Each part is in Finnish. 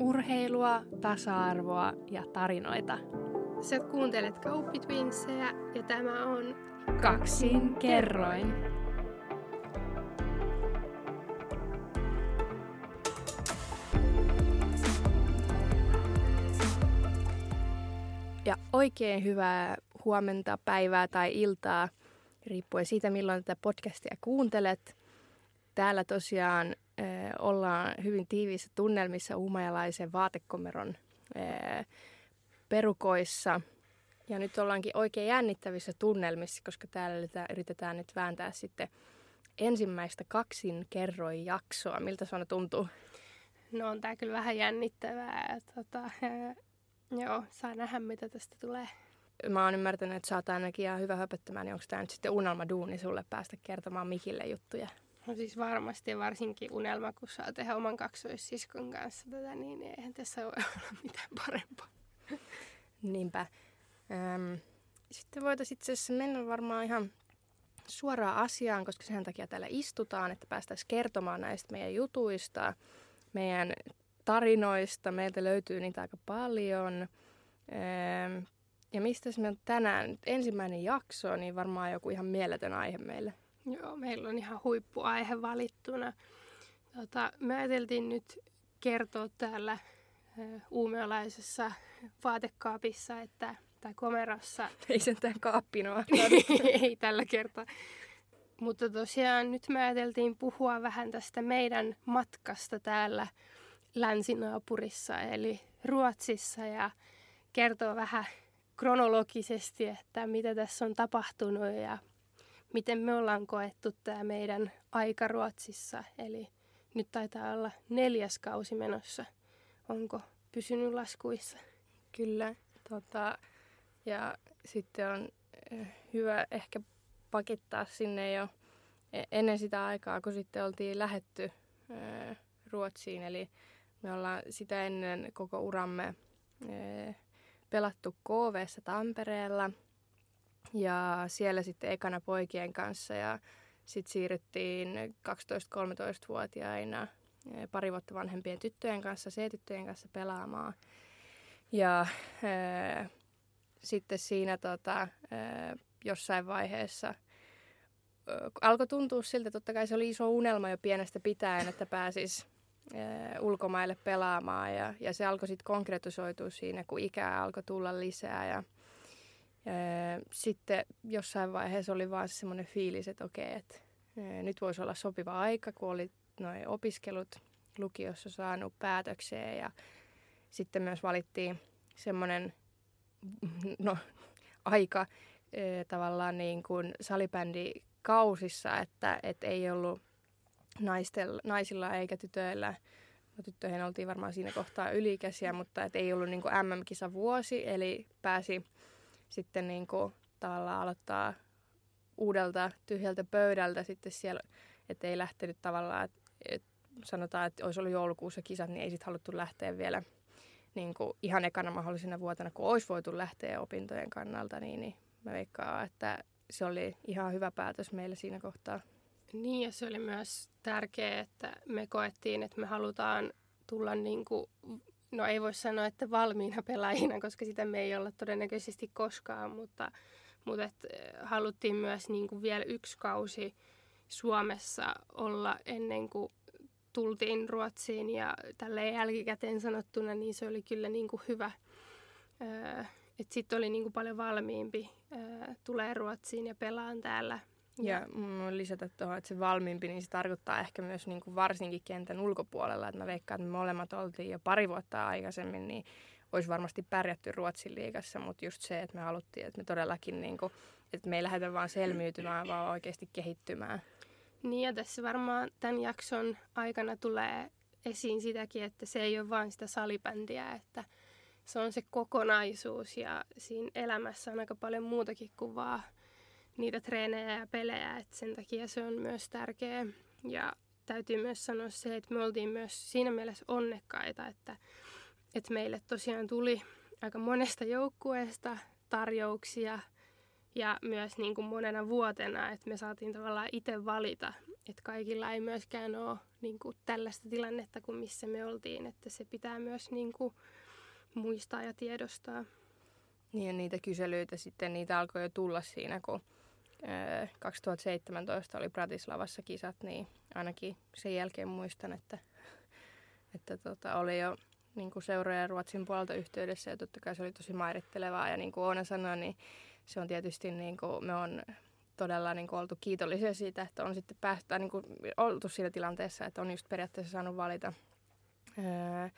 Urheilua, tasa-arvoa ja tarinoita. Sä kuuntelet Kauppitwinsseja ja tämä on Kaksin kerroin. Ja oikein hyvää huomenta, päivää tai iltaa, riippuen siitä milloin tätä podcastia kuuntelet. Täällä tosiaan ollaan hyvin tiiviissä tunnelmissa uumajalaisen vaatekomeron perukoissa. Ja nyt ollaankin oikein jännittävissä tunnelmissa, koska täällä yritetään nyt vääntää sitten ensimmäistä kaksin kerroin jaksoa. Miltä sana tuntuu? No on tää kyllä vähän jännittävää. Tota, joo, saa nähdä mitä tästä tulee. Mä oon ymmärtänyt, että sä oot ainakin ihan hyvä höpöttämään, niin onko tämä nyt sitten unelmaduuni sulle päästä kertomaan Mikille juttuja? No siis varmasti varsinkin unelma, kun saa tehdä oman kaksoissiskon kanssa tätä, niin eihän tässä ole olla mitään parempaa. Niinpä. Öm, sitten voitaisiin itse asiassa mennä varmaan ihan suoraan asiaan, koska sen takia täällä istutaan, että päästäisiin kertomaan näistä meidän jutuista, meidän tarinoista. Meiltä löytyy niitä aika paljon. Öm, ja mistä me on tänään ensimmäinen jakso, niin varmaan joku ihan mieletön aihe meille. Joo, meillä on ihan huippuaihe valittuna. Tota, me ajateltiin nyt kertoa täällä uumeolaisessa vaatekaapissa, että tai komerossa. Ei sentään kaappinoa. Ei tällä kertaa. Mutta tosiaan nyt me ajateltiin puhua vähän tästä meidän matkasta täällä länsinaapurissa, eli Ruotsissa, ja kertoa vähän kronologisesti, että mitä tässä on tapahtunut ja miten me ollaan koettu tämä meidän aika Ruotsissa. Eli nyt taitaa olla neljäs kausi menossa. Onko pysynyt laskuissa? Kyllä. Tota, ja sitten on eh, hyvä ehkä pakittaa sinne jo e-, ennen sitä aikaa, kun sitten oltiin lähetty eh, Ruotsiin. Eli me ollaan sitä ennen koko uramme eh, pelattu KVssä Tampereella – ja siellä sitten ekana poikien kanssa ja sitten siirryttiin 12-13-vuotiaina eh, pari vuotta vanhempien tyttöjen kanssa, C-tyttöjen kanssa pelaamaan. Ja ää, eh, sitten siinä tota, ää, eh, jossain vaiheessa ää, alkoi tuntua siltä, totta kai se oli iso unelma jo pienestä pitäen, että pääsis ää, ulkomaille pelaamaan. Ja, ja se alkoi sitten konkretisoitua siinä, kun ikää alkoi tulla lisää. Ja, sitten jossain vaiheessa oli vaan semmoinen fiilis, että okei, että nyt voisi olla sopiva aika, kun oli noin opiskelut lukiossa saanut päätökseen ja sitten myös valittiin semmoinen no, aika tavallaan niin kuin salibändi kausissa, että, että ei ollut naistel, naisilla eikä tytöillä, no tyttöihin oltiin varmaan siinä kohtaa ylikäsiä, mutta että ei ollut niin kuin MM-kisa vuosi, eli pääsi sitten niin kuin tavallaan aloittaa uudelta tyhjältä pöydältä sitten siellä, että ei lähtenyt tavallaan, että, että sanotaan, että olisi ollut joulukuussa kisat, niin ei sitten haluttu lähteä vielä niin kuin ihan ekana mahdollisena vuotena, kun olisi voitu lähteä opintojen kannalta, niin, niin mä veikkaan, että se oli ihan hyvä päätös meille siinä kohtaa. Niin ja se oli myös tärkeää, että me koettiin, että me halutaan tulla niin kuin no ei voi sanoa, että valmiina pelaajina, koska sitä me ei olla todennäköisesti koskaan, mutta, mutta et, eh, haluttiin myös niin kuin vielä yksi kausi Suomessa olla ennen kuin tultiin Ruotsiin ja tälleen jälkikäteen sanottuna, niin se oli kyllä niin kuin hyvä. Öö, että sitten oli niin kuin paljon valmiimpi öö, tulee Ruotsiin ja pelaan täällä ja mun lisätä tuohon, että se valmiimpi, niin se tarkoittaa ehkä myös niin kuin varsinkin kentän ulkopuolella. Että mä veikkaan, että me molemmat oltiin jo pari vuotta aikaisemmin, niin olisi varmasti pärjätty Ruotsin liigassa, mutta just se, että me haluttiin, että me todellakin, niin kuin, että me ei lähdetä vaan selmiytymään, vaan oikeasti kehittymään. Niin ja tässä varmaan tämän jakson aikana tulee esiin sitäkin, että se ei ole vain sitä salibändiä, että se on se kokonaisuus ja siinä elämässä on aika paljon muutakin kuin vaan niitä treenejä ja pelejä, että sen takia se on myös tärkeä. Ja täytyy myös sanoa se, että me oltiin myös siinä mielessä onnekkaita, että, että meille tosiaan tuli aika monesta joukkueesta tarjouksia ja myös niin kuin monena vuotena, että me saatiin tavallaan itse valita, että kaikilla ei myöskään ole niin kuin tällaista tilannetta kuin missä me oltiin, että se pitää myös niin kuin muistaa ja tiedostaa. Niin ja niitä kyselyitä sitten, niitä alkoi jo tulla siinä, kun 2017 oli Bratislavassa kisat, niin ainakin sen jälkeen muistan, että, että tota, oli jo niin kuin seuroja Ruotsin puolelta yhteydessä ja totta kai se oli tosi mairittelevaa ja niin kuin Oona sanoi, niin se on tietysti, niin kuin, me on todella niin kuin, oltu kiitollisia siitä, että on sitten päästä, niin kuin, oltu siinä tilanteessa, että on just periaatteessa saanut valita. Öö,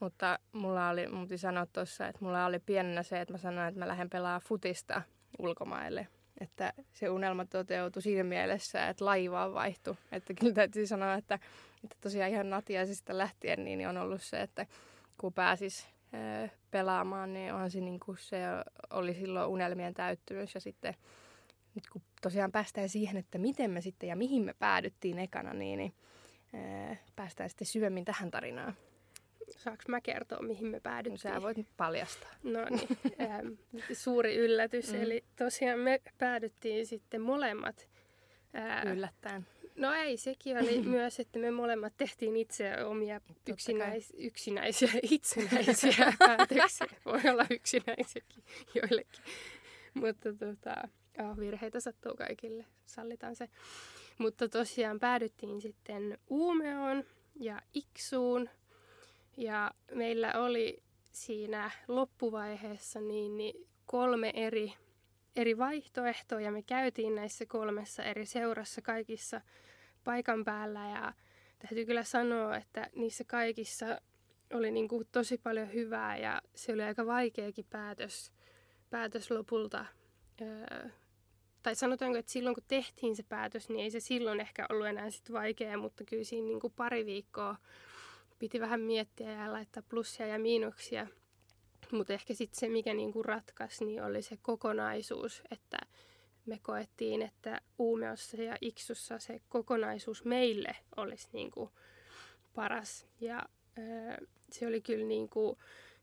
mutta mulla oli, mun sanoa tuossa, että mulla oli pienenä se, että mä sanoin, että mä lähden pelaamaan futista ulkomaille. Että se unelma toteutui siinä mielessä, että laiva on vaihtu. Että kyllä täytyy sanoa, että, että tosiaan ihan natiaisista lähtien niin on ollut se, että kun pääsis pelaamaan, niin on se, niin kuin se oli silloin unelmien täyttymys. Ja sitten nyt kun tosiaan päästään siihen, että miten me sitten ja mihin me päädyttiin ekana, niin, niin päästään sitten syvemmin tähän tarinaan. Saanko mä kertoa, mihin me päädyttiin? Sä voit nyt paljastaa. No niin, ähm, suuri yllätys. Mm. Eli tosiaan me päädyttiin sitten molemmat. Ää, Yllättäen. No ei, sekin oli myös, että me molemmat tehtiin itse omia yksinäis, yksinäisiä, itsenäisiä päätöksiä. Voi olla yksinäisiäkin joillekin. Mutta tota, oh, virheitä sattuu kaikille, sallitaan se. Mutta tosiaan päädyttiin sitten Uumeoon ja Iksuun – ja meillä oli siinä loppuvaiheessa niin, niin kolme eri, eri vaihtoehtoa ja me käytiin näissä kolmessa eri seurassa kaikissa paikan päällä ja täytyy kyllä sanoa, että niissä kaikissa oli niin kuin tosi paljon hyvää ja se oli aika vaikeakin päätös, päätös lopulta. Öö, tai sanotaanko, että silloin kun tehtiin se päätös, niin ei se silloin ehkä ollut enää sit vaikea, mutta kyllä siinä niin kuin pari viikkoa piti vähän miettiä ja laittaa plussia ja miinuksia. Mutta ehkä sitten se, mikä niinku ratkaisi, niin oli se kokonaisuus, että me koettiin, että Uumeossa ja Iksussa se kokonaisuus meille olisi niinku paras. Ja öö, se oli kyllä niinku,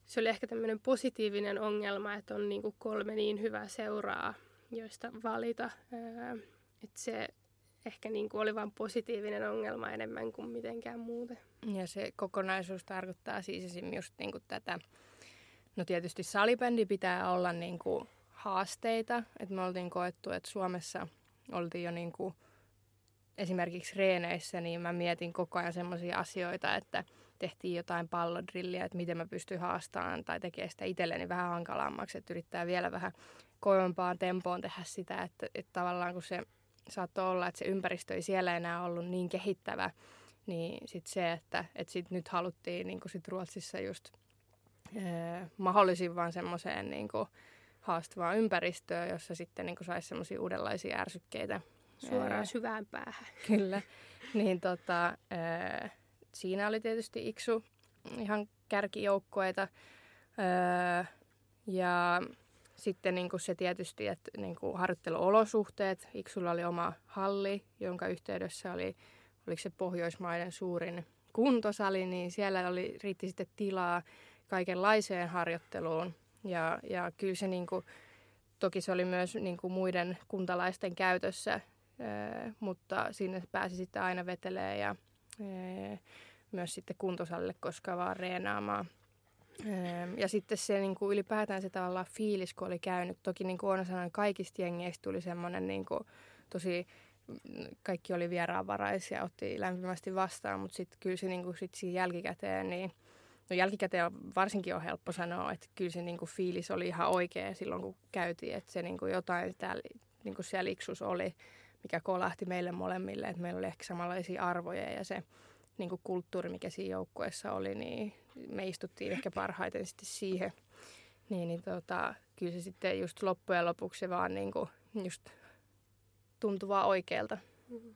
se oli ehkä tämmöinen positiivinen ongelma, että on niinku kolme niin hyvää seuraa, joista valita. Öö, että se ehkä niinku oli vain positiivinen ongelma enemmän kuin mitenkään muuten. Ja se kokonaisuus tarkoittaa siis esimerkiksi just niin kuin tätä, no tietysti salibändi pitää olla niin kuin haasteita, että me oltiin koettu, että Suomessa oltiin jo niin kuin esimerkiksi reeneissä, niin mä mietin koko ajan semmoisia asioita, että tehtiin jotain pallodrilliä, että miten mä pystyn haastamaan tai tekemään sitä itselleni vähän hankalammaksi, että yrittää vielä vähän kovempaan tempoon tehdä sitä, että, että tavallaan kun se saattoi olla, että se ympäristö ei siellä enää ollut niin kehittävä, niin sit se, että et sit nyt haluttiin niin sit Ruotsissa just ee, mahdollisimman semmoiseen niin haastavaan ympäristöön, jossa sitten niin saisi semmoisia uudenlaisia ärsykkeitä. Suoraan syvään päähän. Kyllä. Niin tota, ee, siinä oli tietysti Iksu ihan kärkijoukkoita. Ee, ja sitten niin kuin se tietysti, että niin kuin harjoitteluolosuhteet. Iksulla oli oma halli, jonka yhteydessä oli oliko se Pohjoismaiden suurin kuntosali, niin siellä oli, riitti sitten tilaa kaikenlaiseen harjoitteluun. Ja, ja kyllä se niin kuin, toki se oli myös niin kuin muiden kuntalaisten käytössä, mutta sinne pääsi sitten aina vetelee ja myös sitten kuntosalille koskavaa reenaamaan. Ja sitten se niin kuin ylipäätään se tavallaan fiilis, kun oli käynyt. Toki niin kuin sanoin, kaikista jengeistä tuli semmoinen niin kuin, tosi kaikki oli vieraanvaraisia, otti lämpimästi vastaan, mutta sitten kyllä se niin kuin sit siinä jälkikäteen, niin no jälkikäteen varsinkin on helppo sanoa, että kyllä se niin kuin fiilis oli ihan oikea silloin, kun käytiin, että se niin kuin jotain täällä, niin kuin siellä Iksus oli, mikä kolahti meille molemmille, että meillä oli ehkä samanlaisia arvoja ja se niin kuin kulttuuri, mikä siinä joukkueessa oli, niin me istuttiin ehkä parhaiten sitten siihen. Niin, niin tota, kyllä se sitten just loppujen lopuksi vaan niin kuin just tuntuu vaan oikealta. Mm.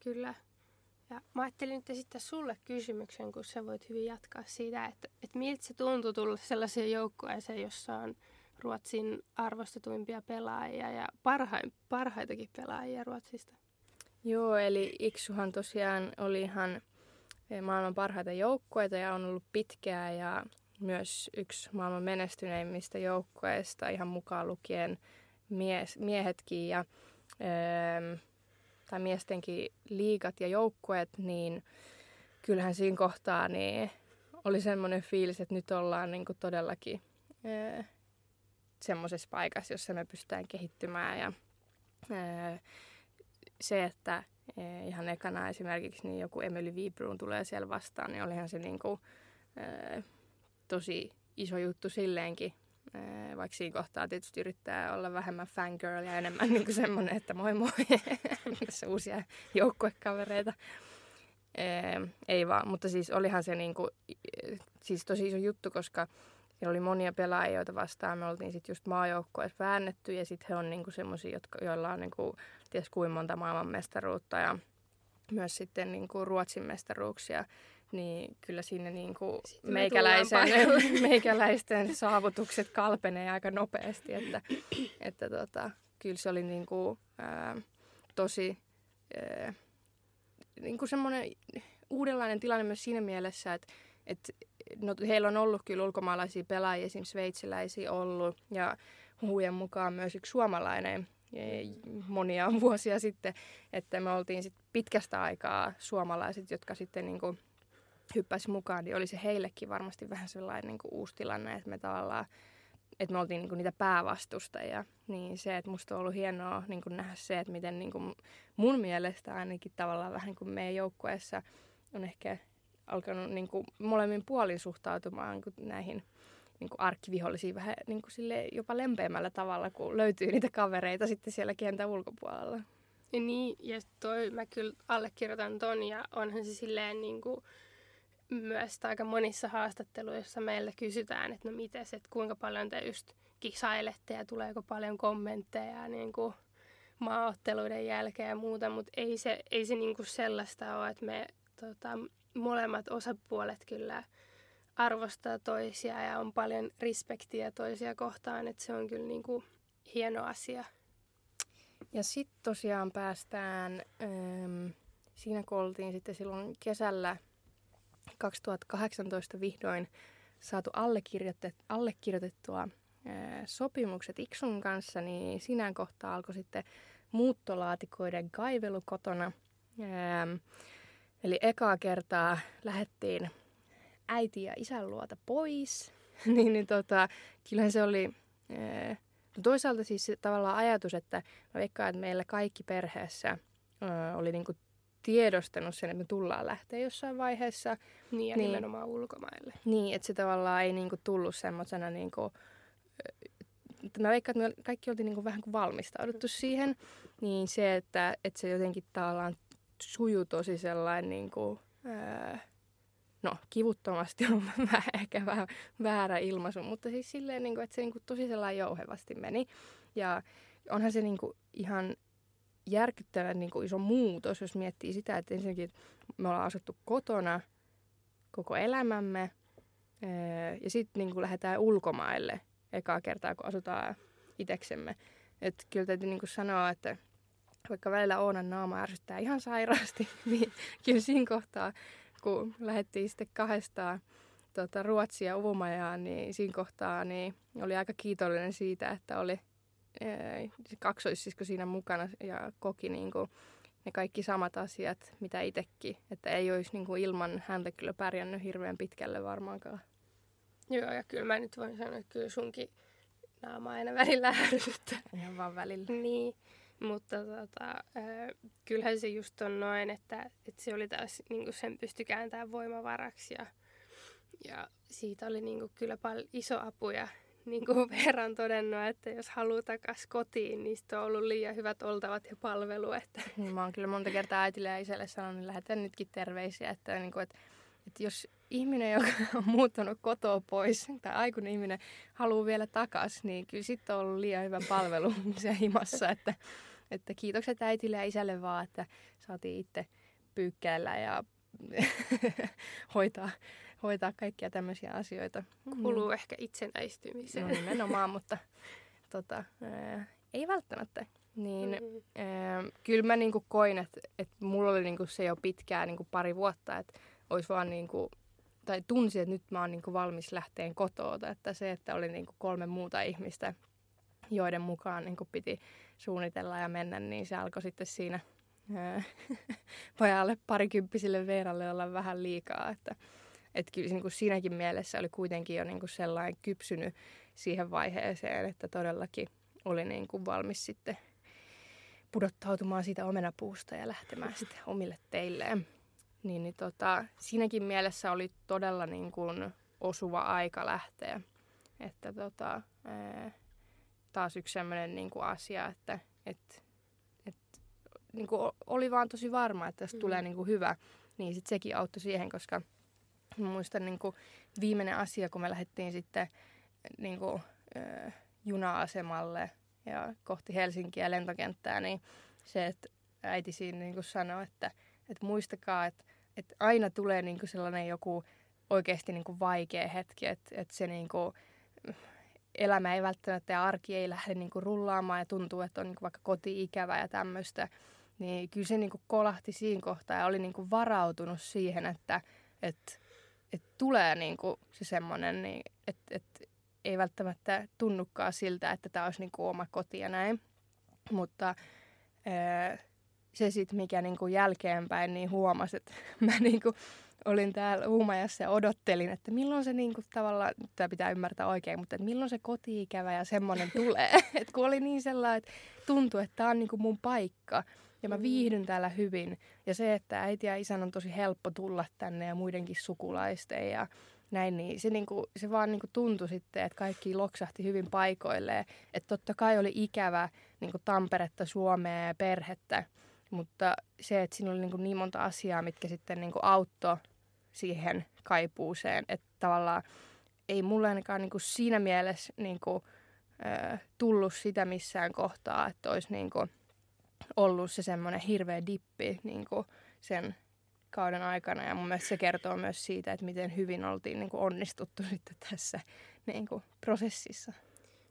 Kyllä. Ja mä ajattelin nyt esittää sulle kysymyksen, kun sä voit hyvin jatkaa siitä, että, että miltä se tuntuu tulla sellaiseen joukkueeseen, jossa on Ruotsin arvostetuimpia pelaajia ja parhain, parhaitakin pelaajia Ruotsista. Joo, eli Iksuhan tosiaan oli ihan eh, maailman parhaita joukkueita ja on ollut pitkää ja myös yksi maailman menestyneimmistä joukkueista ihan mukaan lukien mies, miehetkin. Ja Tai miestenkin liigat ja joukkueet, niin kyllähän siinä kohtaa niin oli semmoinen fiilis, että nyt ollaan niin kuin todellakin semmoisessa paikassa, jossa me pystytään kehittymään. Ja se, että ihan ekana esimerkiksi niin joku Emily Vibruun tulee siellä vastaan, niin olihan se niin kuin, tosi iso juttu silleenkin, vaikka siinä kohtaa tietysti yrittää olla vähemmän fangirl ja enemmän niin kuin semmoinen, että moi moi, tässä uusia joukkuekavereita. Ei vaan, mutta siis olihan se niin kuin, siis tosi iso juttu, koska siellä oli monia pelaajia, joita vastaan me oltiin sitten just maajoukkueessa väännetty ja sitten he on niinku semmoisia, joilla on niinku, ties kuin monta maailmanmestaruutta ja myös sitten niinku Ruotsin mestaruuksia niin kyllä sinne niin kuin meikäläisen, meikäläisten saavutukset kalpenee aika nopeasti, että, että tota, kyllä se oli niin kuin, ää, tosi ää, niin kuin semmoinen uudenlainen tilanne myös siinä mielessä, että, että no, heillä on ollut kyllä ulkomaalaisia pelaajia, esimerkiksi sveitsiläisiä ollut ja huhujen mukaan myös yksi suomalainen e, monia vuosia sitten, että me oltiin sit pitkästä aikaa suomalaiset, jotka sitten niin kuin hyppäsi mukaan, niin oli se heillekin varmasti vähän sellainen niin kuin uusi tilanne, että me tavallaan että me oltiin niin kuin niitä päävastustajia. Niin se, että musta on ollut hienoa niin kuin nähdä se, että miten niin kuin mun mielestä ainakin tavallaan vähän kuin meidän joukkueessa on ehkä alkanut niin kuin molemmin puolin suhtautumaan niin näihin niin kuin arkkivihollisiin vähän niin kuin sille jopa lempeämmällä tavalla, kun löytyy niitä kavereita sitten siellä kentän ulkopuolella. Ja niin, ja toi mä kyllä allekirjoitan ton, ja onhan se silleen niin kuin, myös aika monissa haastatteluissa meillä kysytään, että no mites, että kuinka paljon te just kisailette ja tuleeko paljon kommentteja niin kuin maaotteluiden jälkeen ja muuta, mutta ei se, ei se niin kuin sellaista ole, että me tota, molemmat osapuolet kyllä arvostaa toisia ja on paljon respektiä toisia kohtaan, että se on kyllä niin kuin hieno asia. Ja sitten tosiaan päästään, ähm, siinä kun oltiin sitten silloin kesällä 2018 vihdoin saatu allekirjoitettua sopimukset Iksun kanssa, niin sinä kohtaa alkoi sitten muuttolaatikoiden kaivelu kotona. Eli ekaa kertaa lähettiin äiti ja isän luota pois. niin, niin tota, kyllähän se oli... no toisaalta siis tavallaan ajatus, että mä veikkaan, että meillä kaikki perheessä oli niinku tiedostanut sen, että me tullaan lähteä jossain vaiheessa. Niin, ja niin, nimenomaan ulkomaille. Niin, että se tavallaan ei niinku tullut semmoisena, niinku, mä veikkaan, että me kaikki oltiin niinku vähän kuin valmistauduttu siihen, niin se, että, että se jotenkin tavallaan sujuu tosi sellainen, niinku, ää, no kivuttomasti on ehkä vähän väärä ilmaisu, mutta siis silleen, niinku, että se niinku tosi sellainen jouhevasti meni. Ja onhan se niinku ihan järkyttävän niin kuin iso muutos, jos miettii sitä, että ensinnäkin me ollaan asuttu kotona koko elämämme ja sitten niin kuin lähdetään ulkomaille ekaa kertaa, kun asutaan iteksemme. Että kyllä täytyy niin kuin sanoa, että vaikka välillä Oonan naama ärsyttää ihan sairaasti, niin kyllä siinä kohtaa, kun lähdettiin sitten kahdestaan tota, Ruotsia Uumajaan, niin siinä kohtaa niin oli aika kiitollinen siitä, että oli kaksoissisko siinä mukana ja koki niin kuin ne kaikki samat asiat, mitä itsekin. Että ei olisi niin kuin ilman häntä kyllä pärjännyt hirveän pitkälle varmaankaan. Joo, ja kyllä mä nyt voin sanoa, että kyllä sunkin naama aina välillä ärsyttää. Ihan vaan välillä. Niin, mutta tota, äh, kyllähän se just on noin, että, että se oli taas niin kuin sen pysty kääntämään voimavaraksi ja, ja siitä oli niin kuin kyllä paljon iso apu ja niin kuin verran todennut, että jos haluaa takaisin kotiin, niin on ollut liian hyvät oltavat ja palvelu. Että. Niin, mä oon kyllä monta kertaa äitille ja isälle sanonut, niin lähetän nytkin terveisiä, että, niin kuin, että, että jos ihminen, joka on muuttanut kotoa pois, tai aikuinen ihminen haluaa vielä takaisin, niin kyllä sitten on ollut liian hyvä palvelu se himassa, että, että kiitokset äitille ja isälle vaan, että saatiin itse pyykkäillä ja hoitaa hoitaa kaikkia tämmöisiä asioita. Kuluu mm. ehkä itsenäistymiseen. No nimenomaan, mutta tota, ää, ei välttämättä. Niin mm. ää, kyllä mä niinku koin, että et mulla oli niinku se jo pitkään niinku pari vuotta, että olisi vaan niinku, tai tunsin, että nyt mä oon niinku valmis lähteen kotoota. Että se, että oli niinku kolme muuta ihmistä, joiden mukaan niinku piti suunnitella ja mennä, niin se alkoi sitten siinä vajalle parikymppisille Veeralle olla vähän liikaa. Että, että kyllä niin kuin siinäkin mielessä oli kuitenkin jo niin kuin sellainen kypsynyt siihen vaiheeseen, että todellakin oli niin kuin valmis sitten pudottautumaan siitä omenapuusta ja lähtemään sitten omille teilleen. Niin, niin tota, siinäkin mielessä oli todella niin kuin osuva aika lähteä. Että tota, ää, taas yksi sellainen niin kuin asia, että et, et, niin kuin oli vaan tosi varma, että tästä mm. tulee niin kuin hyvä. Niin sitten sekin auttoi siihen, koska muistan niin kuin viimeinen asia, kun me lähdettiin sitten niin kuin, ää, juna-asemalle ja kohti Helsinkiä lentokenttää, niin se, että äiti siinä niin kuin sanoi, että, että muistakaa, että, että aina tulee niin kuin sellainen joku oikeasti niin kuin vaikea hetki, että, että se niin kuin, elämä ei välttämättä ja arki ei lähde niin kuin rullaamaan ja tuntuu, että on niin kuin vaikka koti-ikävä ja tämmöistä, niin kyllä se niin kuin kolahti siinä kohtaa ja oli niin kuin varautunut siihen, että, että, että tulee niin kuin se semmoinen, niin, että, että ei välttämättä tunnukaan siltä, että tämä olisi niin kuin oma koti ja näin. Mutta se sitten, mikä niin kuin jälkeenpäin niin huomasi, että mä niin kuin olin täällä Uumajassa ja odottelin, että milloin se niin kuin tavallaan, tämä pitää ymmärtää oikein, mutta että milloin se koti-ikävä ja semmoinen tulee. että kun oli niin sellainen, että tuntui, että tämä on niin kuin mun paikka ja mä mm. viihdyn täällä hyvin. Ja se, että äiti ja isän on tosi helppo tulla tänne ja muidenkin sukulaisten ja näin, niin se, niinku, se vaan niinku tuntui sitten, että kaikki loksahti hyvin paikoilleen. Että totta kai oli ikävä niinku Tamperetta, Suomea ja perhettä, mutta se, että siinä oli niinku niin monta asiaa, mitkä sitten niinku auttoi siihen kaipuuseen, että tavallaan ei mulle ainakaan niinku siinä mielessä niinku, ö, tullut sitä missään kohtaa, että olisi niinku ollut se semmoinen hirveä dippi niinku sen kauden aikana. Ja mun mielestä se kertoo myös siitä, että miten hyvin oltiin niin kuin onnistuttu sitten tässä niin kuin prosessissa.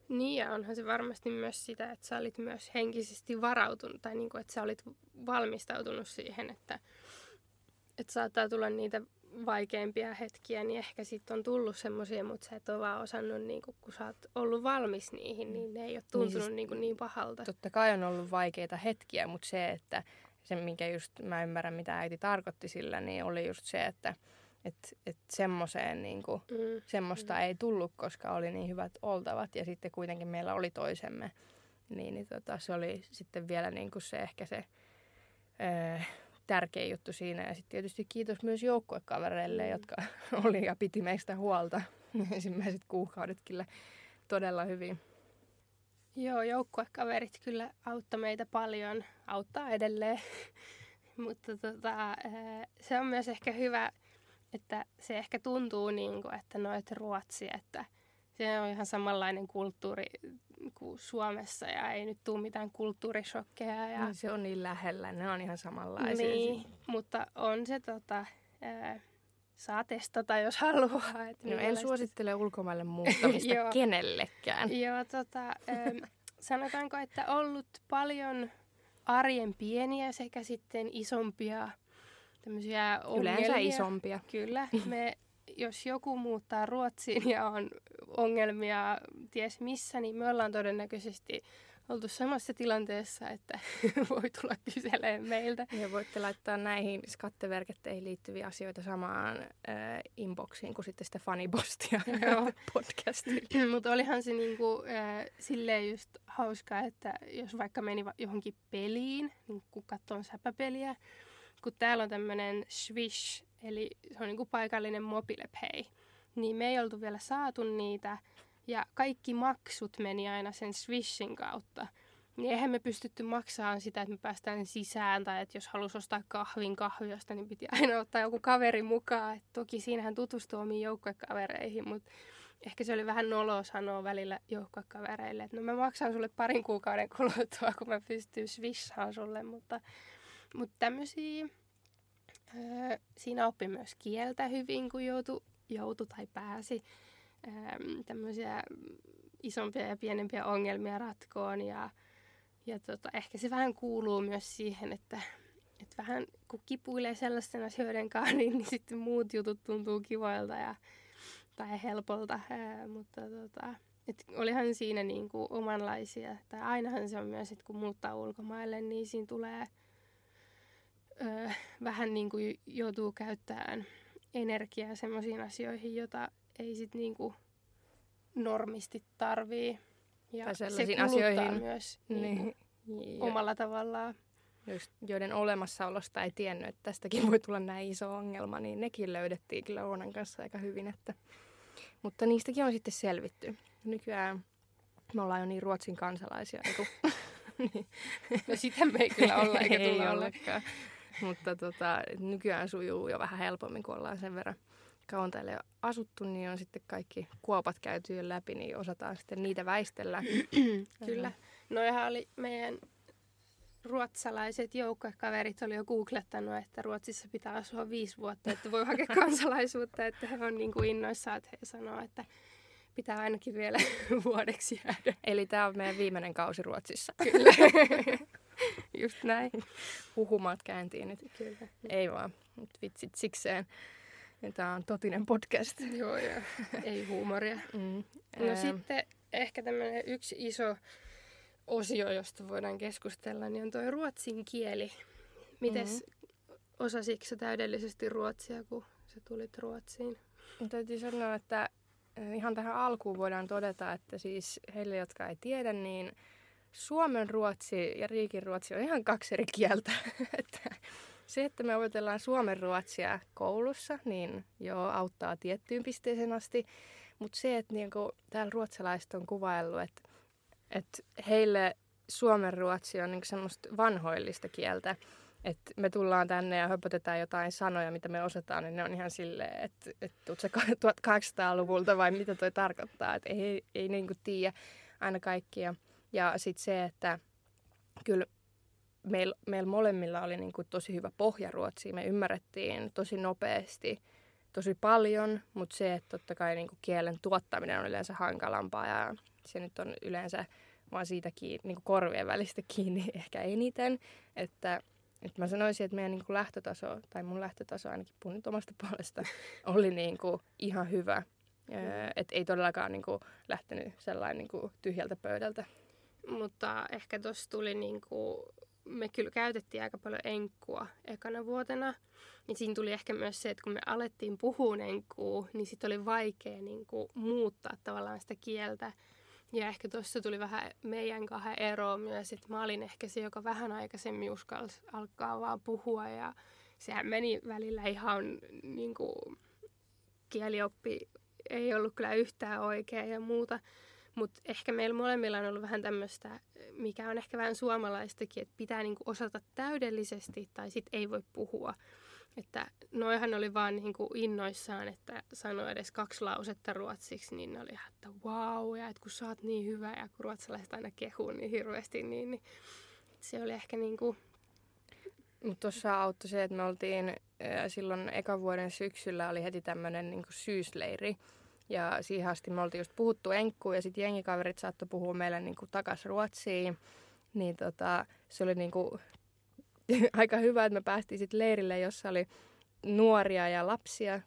Niin ja onhan se varmasti myös sitä, että sä olit myös henkisesti varautunut tai niin kuin, että sä olit valmistautunut siihen, että, että saattaa tulla niitä vaikeimpia hetkiä, niin ehkä sitten on tullut semmoisia, mutta sä et ole vaan osannut, niin kuin, kun sä oot ollut valmis niihin, niin ne ei ole tuntunut niin, siis, niin, kuin niin pahalta. Totta kai on ollut vaikeita hetkiä, mutta se, että se, minkä just mä ymmärrän, mitä äiti tarkoitti sillä, niin oli just se, että et, et semmoiseen niin kuin, mm. semmoista mm. ei tullut, koska oli niin hyvät oltavat ja sitten kuitenkin meillä oli toisemme. Niin, niin tota, se oli sitten vielä niin kuin se ehkä se öö, tärkein juttu siinä. Ja sitten tietysti kiitos myös joukkuekavereille, mm. jotka oli ja piti meistä huolta ensimmäiset kuukaudetkin todella hyvin. Joo, joukkuekaverit kyllä auttaa meitä paljon, auttaa edelleen. Mutta tota, eh, se on myös ehkä hyvä, että se ehkä tuntuu niin kuin, että noit Ruotsi, että se on ihan samanlainen kulttuuri kuin Suomessa ja ei nyt tule mitään kulttuurishokkeja. Ja... No, se on niin lähellä, ne on ihan samanlaisia. Niin, mutta on se tota, eh, saa testata, jos haluaa. Että no, en suosittele ulkomaille muuttamista kenellekään. Joo, tota, ähm, sanotaanko, että ollut paljon arjen pieniä sekä sitten isompia tämmöisiä ongelmia. Yleensä isompia. Kyllä. Me, jos joku muuttaa Ruotsiin ja on ongelmia ties missä, niin me ollaan todennäköisesti oltu samassa tilanteessa, että voi tulla kyselemään meiltä. Ja voitte laittaa näihin skatteverketteihin liittyviä asioita samaan äh, inboxiin kuin sitten sitä fanipostia podcastiin. Mutta olihan se niinku, äh, silleen just hauskaa, että jos vaikka meni johonkin peliin, niin kun katsoo säpäpeliä, kun täällä on tämmöinen Swish, eli se on niinku paikallinen mobilepay, niin me ei oltu vielä saatu niitä, ja kaikki maksut meni aina sen Swishin kautta. Niin eihän me pystytty maksamaan sitä, että me päästään sisään tai että jos halusi ostaa kahvin kahviosta, niin piti aina ottaa joku kaveri mukaan. Et toki siinähän tutustuu omiin joukkuekavereihin, mutta ehkä se oli vähän noloa sanoa välillä joukkuekavereille, että no mä maksan sulle parin kuukauden kuluttua, kun mä pystyn swishaan sulle, mutta, mutta tämmöisiä, öö, siinä oppi myös kieltä hyvin, kun joutui joutu tai pääsi äm, tämmöisiä isompia ja pienempiä ongelmia ratkoon. Ja, ja tota, ehkä se vähän kuuluu myös siihen, että, että vähän kun kipuilee sellaisten asioiden kanssa, niin, niin sitten muut jutut tuntuu kivoilta ja, tai helpolta, ää, mutta tota, et olihan siinä niin kuin omanlaisia, tai ainahan se on myös, että kun muuttaa ulkomaille, niin siinä tulee ö, vähän niin kuin joutuu käyttämään energiaa semmoisiin asioihin, jota ei sit niin kuin normisti tarvii. Ja Tai se sellaisiin kuluttaa asioihin, myös Niin. niin kuin, omalla tavallaan. just, joiden olemassaolosta ei tiennyt, että tästäkin voi tulla näin iso ongelma, niin nekin löydettiin kyllä Oonan kanssa aika hyvin. Että... Mutta niistäkin on sitten selvitty. Nykyään me ollaan jo niin Ruotsin kansalaisia. Niin kuin... No sitä me ei kyllä olla eikä ei tulla olla. ollenkaan. Mutta tota, nykyään sujuu jo vähän helpommin, kun ollaan sen verran kauan täällä jo asuttu, niin on sitten kaikki kuopat käyty jo läpi, niin osataan sitten niitä väistellä. Kyllä. Noihan oli meidän ruotsalaiset joukkakaverit oli jo googlettanut, että Ruotsissa pitää asua viisi vuotta, että voi hakea kansalaisuutta, että he on niin kuin innoissaan, että he sanoo, että pitää ainakin vielä vuodeksi jäädä. Eli tämä on meidän viimeinen kausi Ruotsissa. Kyllä. Just näin. Huhumaat kääntiin nyt. Kyllä. Ei vaan, nyt vitsit sikseen. Tämä on totinen podcast. Joo, joo. Ei huumoria. Mm. No ää, sitten ehkä tämmöinen yksi iso osio, josta voidaan keskustella, niin on tuo ruotsin kieli. Mites mm-hmm. osasitko sä täydellisesti ruotsia, kun sä tulit Ruotsiin? Täytyy sanoa, että äh, ihan tähän alkuun voidaan todeta, että siis heille, jotka ei tiedä, niin Suomen ruotsi ja riikin ruotsi on ihan kaksi eri kieltä. Että se, että me opetellaan suomen ruotsia koulussa, niin joo, auttaa tiettyyn pisteeseen asti. Mutta se, että niinku täällä ruotsalaiset on kuvaillut, että, että heille suomen ruotsi on niinku semmoista vanhoillista kieltä. Että me tullaan tänne ja höpötetään jotain sanoja, mitä me osataan, niin ne on ihan silleen, että, että tuut sä 1800-luvulta vai mitä toi tarkoittaa. Että ei, ei niinku tiedä aina kaikkia. Ja sitten se, että kyllä meillä meil molemmilla oli niinku tosi hyvä pohja ruotsiin. Me ymmärrettiin tosi nopeasti tosi paljon, mutta se, että totta kai niinku kielen tuottaminen on yleensä hankalampaa ja se nyt on yleensä vaan siitä kiinni, niinku korvien välistä kiinni ehkä eniten. Että, että mä sanoisin, että meidän niinku lähtötaso, tai mun lähtötaso ainakin puhun omasta puolesta, oli niinku ihan hyvä. Että ei todellakaan niinku lähtenyt sellainen niinku tyhjältä pöydältä. Mutta ehkä tuossa tuli niinku, me kyllä käytettiin aika paljon enkkua ekana vuotena. Niin siinä tuli ehkä myös se, että kun me alettiin puhua enkkuu, niin sitten oli vaikea niinku muuttaa tavallaan sitä kieltä. Ja ehkä tuossa tuli vähän meidän kahden eroa myös, että mä olin ehkä se, joka vähän aikaisemmin uskalsi alkaa vaan puhua ja sehän meni välillä ihan niin kuin, kielioppi ei ollut kyllä yhtään oikea ja muuta. Mutta ehkä meillä molemmilla on ollut vähän tämmöistä, mikä on ehkä vähän suomalaistakin, että pitää niinku osata täydellisesti tai sitten ei voi puhua. Että noihan oli vaan niinku innoissaan, että sanoi edes kaksi lausetta ruotsiksi, niin ne oli ihan, että wow, ja että kun sä oot niin hyvä, ja kun ruotsalaiset aina kehuu niin hirveästi, niin, niin se oli ehkä niinku, Mutta tuossa auttoi se, että me oltiin silloin ekan vuoden syksyllä oli heti tämmöinen niinku syysleiri. Ja siihen asti me oltiin just puhuttu enkkuun ja sitten jengikaverit saattoi puhua meille niinku takas ruotsiin. Niin tota, se oli niinku aika hyvä, että me päästiin sitten leirille, jossa oli nuoria ja lapsia.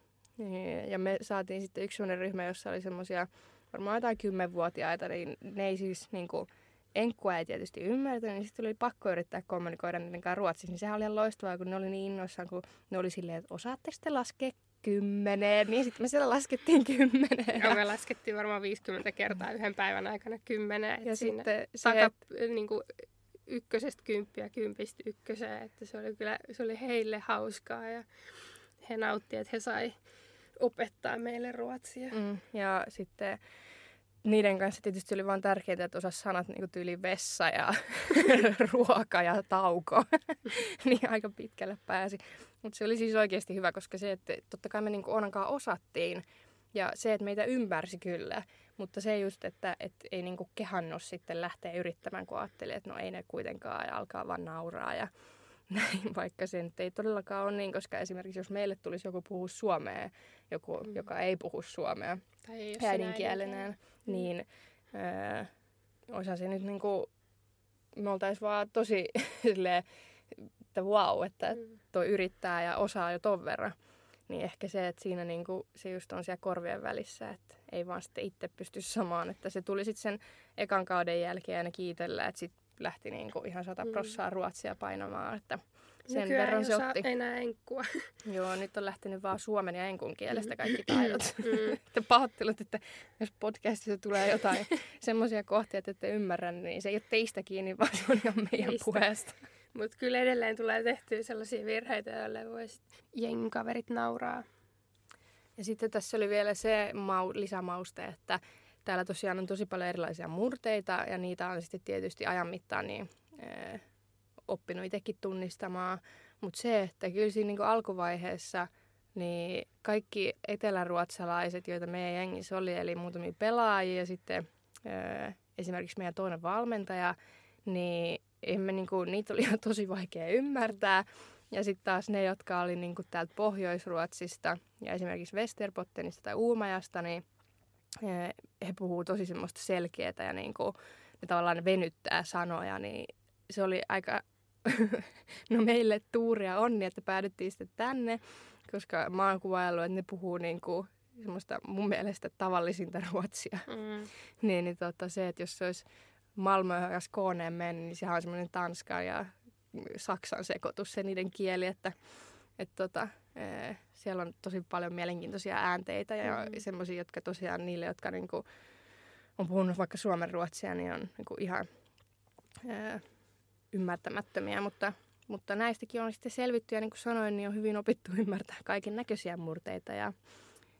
Ja me saatiin sitten yksi sellainen ryhmä, jossa oli semmoisia varmaan jotain kymmenvuotiaita, niin ne ei siis niinku, enkkua ei tietysti ymmärtänyt, niin sitten oli pakko yrittää kommunikoida niiden kanssa ruotsiksi. Niin sehän oli ihan loistavaa, kun ne oli niin innoissaan, kun ne oli silleen, että osaatte sitten laskea kymmeneen, niin sitten me siellä laskettiin kymmeneen. ja me laskettiin varmaan 50 kertaa yhden päivän aikana kymmenen. ja sitten se, taka, että niin kuin, ykkösestä kymppiä, kympistä ykköseen, että se oli kyllä se oli heille hauskaa ja he nauttivat, että he sai opettaa meille ruotsia. mm, ja sitten niiden kanssa tietysti oli vaan tärkeää, että osasi sanat niin kuin tyyli vessa ja ruoka ja tauko. niin aika pitkälle pääsi. Mutta se oli siis oikeasti hyvä, koska se, että totta kai me niin kuin Onankaan osattiin. Ja se, että meitä ymmärsi kyllä. Mutta se just, että et ei niin kuin kehannut sitten lähteä yrittämään, kun ajatteli, että no ei ne kuitenkaan ja alkaa vaan nauraa ja näin, vaikka se nyt ei todellakaan ole niin, koska esimerkiksi jos meille tulisi joku puhua suomea, joku, mm. joka ei puhu suomea, Tai sen äidinkielenään, niin öö, osa se nyt niinku, me oltais vaan tosi silleen, että wow, että Mm. toi yrittää ja osaa jo ton verran. Niin ehkä se, että siinä niinku, se just on siellä korvien välissä, että ei vaan sitten itse pysty samaan, että se tuli sitten sen ekan kauden jälkeen aina kiitellä, että sitten lähti niinku ihan sata Mm. prossaa ruotsia painamaan, että sen Nykyään verran se otti. enää enkkua. Joo, nyt on lähtenyt vaan suomen ja enkun kielestä kaikki taidot. Mm. että pahoittelut, että jos podcastissa tulee jotain semmoisia kohtia, että ette ymmärrä, niin se ei ole teistä kiinni, vaan se on ihan meidän Meistä. puheesta. Mutta kyllä edelleen tulee tehtyä sellaisia virheitä, joille voisi jengin kaverit nauraa. Ja sitten tässä oli vielä se mau, lisämauste, että täällä tosiaan on tosi paljon erilaisia murteita ja niitä on sitten tietysti ajan mittaan niin, ää, oppinut itsekin tunnistamaan. Mutta se, että kyllä siinä niin alkuvaiheessa niin kaikki eteläruotsalaiset, joita meidän jengissä oli, eli muutamia pelaajia ja sitten ää, esimerkiksi meidän toinen valmentaja, niin emme, niin kuin, niitä oli ihan tosi vaikea ymmärtää. Ja sitten taas ne, jotka oli niin kuin täältä Pohjois-Ruotsista ja esimerkiksi Westerpottenista tai Uumajasta, niin eh, he puhuu tosi semmoista selkeätä ja niin kuin, ne tavallaan venyttää sanoja, niin se oli aika, no meille tuuria onni, että päädyttiin sitten tänne, koska mä oon kuvaillut, että ne puhuu niin kuin semmoista mun mielestä tavallisinta ruotsia. Mm. Niin, niin tota, se, että jos se olisi Malmö ja Skåneen mennyt, niin sehän on semmoinen Tanskan ja Saksan sekoitus se niiden kieli, että et tota, ee, siellä on tosi paljon mielenkiintoisia äänteitä ja Mm. mm. semmoisia, jotka tosiaan niille, jotka niinku, on puhunut vaikka suomen ruotsia, niin on niinku ihan ee, ymmärtämättömiä, mutta, mutta näistäkin on sitten selvitty ja niin kuin sanoin, niin on hyvin opittu ymmärtää kaiken näköisiä murteita ja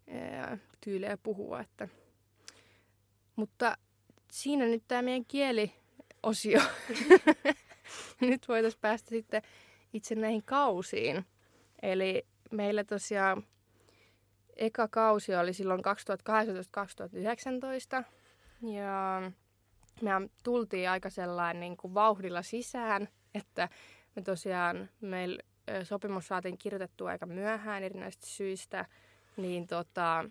ee, tyylejä puhua, että mutta siinä nyt tämä meidän kieliosio. nyt voitaisiin päästä sitten itse näihin kausiin. Eli meillä tosiaan eka kausi oli silloin 2018-2019. Ja me tultiin aika sellainen niin kuin vauhdilla sisään, että me tosiaan meillä sopimus saatiin kirjoitettua aika myöhään erinäisistä syistä, niin tota,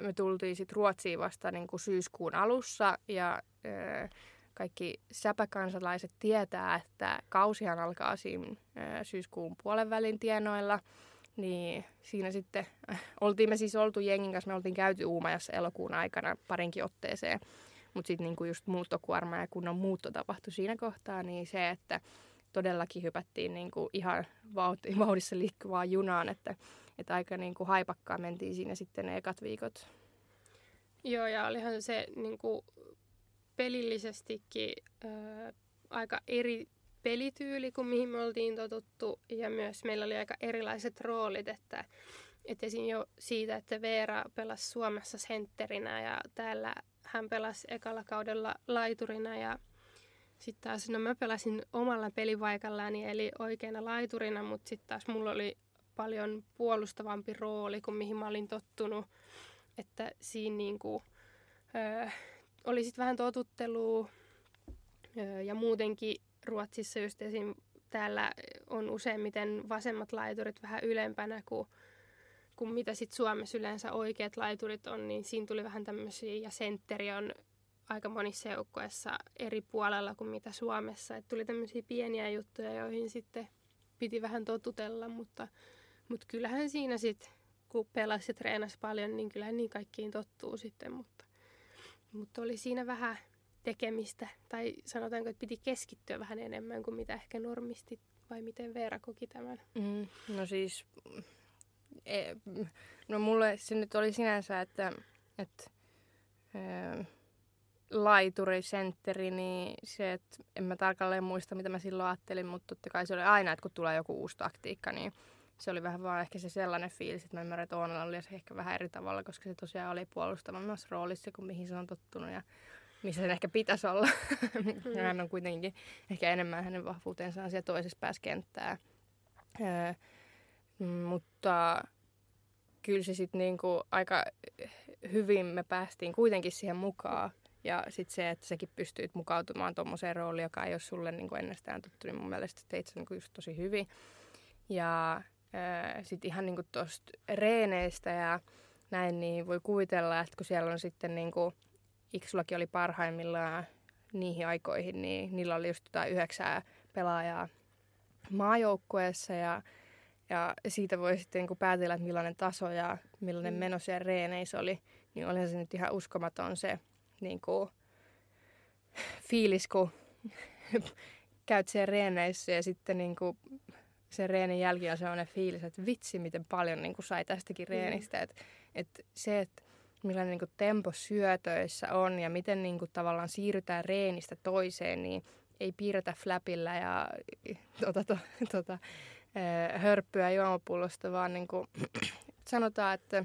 me tultiin sitten Ruotsiin vasta niin kuin syyskuun alussa ja ö, kaikki säpäkansalaiset tietää, että kausihan alkaa siinä ö, syyskuun puolen välin tienoilla. Niin siinä sitten, oltiin me siis oltu jengin kanssa, me oltiin käyty Uumajassa elokuun aikana parinkin otteeseen. Mutta sitten niinku just muuttokuorma ja kunnon muutto tapahtui siinä kohtaa, niin se, että todellakin hypättiin niinku ihan vauhdissa liikkuvaan junaan, että, että aika niinku haipakkaa mentiin siinä sitten ne ekat viikot. Joo, ja olihan se niin kuin, pelillisestikin ö, aika eri pelityyli kuin mihin me oltiin totuttu. Ja myös meillä oli aika erilaiset roolit, että, että esim. jo siitä, että Veera pelasi Suomessa sentterinä ja täällä hän pelasi ekalla kaudella laiturina ja sitten taas, no mä pelasin omalla pelipaikallani eli oikeana laiturina, mutta sitten taas mulla oli paljon puolustavampi rooli kuin mihin mä olin tottunut. Että siinä niinku, öö, oli sitten vähän totuttelua öö, ja muutenkin Ruotsissa just esim. täällä on useimmiten vasemmat laiturit vähän ylempänä kuin, kuin mitä sitten Suomessa yleensä oikeat laiturit on, niin siinä tuli vähän tämmöisiä ja sentteri on aika monissa joukkueissa eri puolella kuin mitä Suomessa. Et tuli tämmöisiä pieniä juttuja, joihin sitten piti vähän totutella, mutta, mutta kyllähän siinä sitten, kun pelasi ja treenasi paljon, niin kyllähän niin kaikkiin tottuu sitten, mutta, mutta oli siinä vähän tekemistä, tai sanotaanko, että piti keskittyä vähän enemmän kuin mitä ehkä normisti, vai miten Veera koki tämän? Mm, no siis, e, no mulle se nyt oli sinänsä, että, että e, laituri, sentteri, niin se, että en mä tarkalleen muista, mitä mä silloin ajattelin, mutta totta kai se oli aina, että kun tulee joku uusi taktiikka, niin se oli vähän vaan ehkä se sellainen fiilis, että mä ymmärrän, että Oonalla oli se ehkä vähän eri tavalla, koska se tosiaan oli puolustavammassa roolissa kuin mihin se on tottunut ja missä sen ehkä pitäisi olla. Hän on kuitenkin ehkä enemmän hänen vahvuutensa on siellä toisessa päässä kenttää. Öö, mutta kyllä se sitten niinku aika hyvin me päästiin kuitenkin siihen mukaan. Ja sitten se, että säkin pystyit mukautumaan tuommoiseen rooliin, joka ei ole sulle niinku ennestään tuttu, niin mun mielestä teit sen niinku just tosi hyvin. Ja sitten ihan niinku tuosta reeneistä ja näin, niin voi kuvitella, että kun siellä on sitten niinku, Iksullakin oli parhaimmillaan niihin aikoihin, niin niillä oli just jotain yhdeksää pelaajaa maajoukkueessa ja, ja siitä voi sitten niin päätellä, että millainen taso ja millainen Mm. meno siellä reeneissä oli. Niin olihan se nyt ihan uskomaton se niin kuin, fiilis, kun käyt siellä reeneissä ja sitten niin kuin, se reenin jälki on sellainen fiilis, että vitsi miten paljon niin kuin sai tästäkin mm. reenistä. Mm. Että et se, että millainen niin kuin tempo syötöissä on ja miten niin kuin tavallaan siirrytään reenistä toiseen, niin ei piirretä flapilla ja tota, to, tota, hörppyä juomapullosta, vaan niin kuin, sanotaan, että,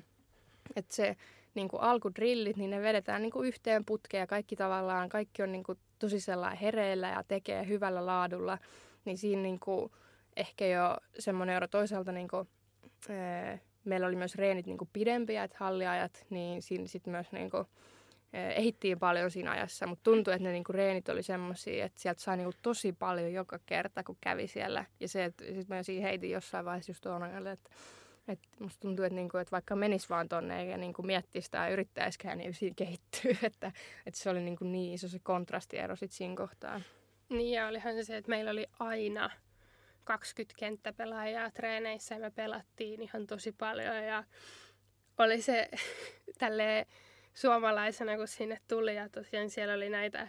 että se niin kuin alkudrillit, niin ne vedetään niin kuin yhteen putkeen ja kaikki tavallaan, kaikki on niin kuin tosi sellainen hereillä ja tekee hyvällä laadulla, niin siinä niin kuin ehkä jo semmoinen euro toisaalta niin kuin, ee, meillä oli myös reenit niin kuin pidempiä, että halliajat, niin siinä sitten myös niin kuin, ehittiin paljon siinä ajassa, mutta tuntui, että ne niinku reenit oli semmoisia, että sieltä sai niinku tosi paljon joka kerta, kun kävi siellä. Ja se, että sitten mä siinä heitin jossain vaiheessa just tuon että että musta tuntuu, että, niinku, että vaikka menis vaan tonne eikä niinku miettisi tai yrittäisikään, niin siinä kehittyy. Että, että se oli niinku niin iso se kontrastiero sitten siinä kohtaa. Niin ja olihan se se, että meillä oli aina 20 kenttäpelaajaa treeneissä ja me pelattiin ihan tosi paljon ja oli se tälleen suomalaisena, kun sinne tuli. Ja tosiaan siellä oli näitä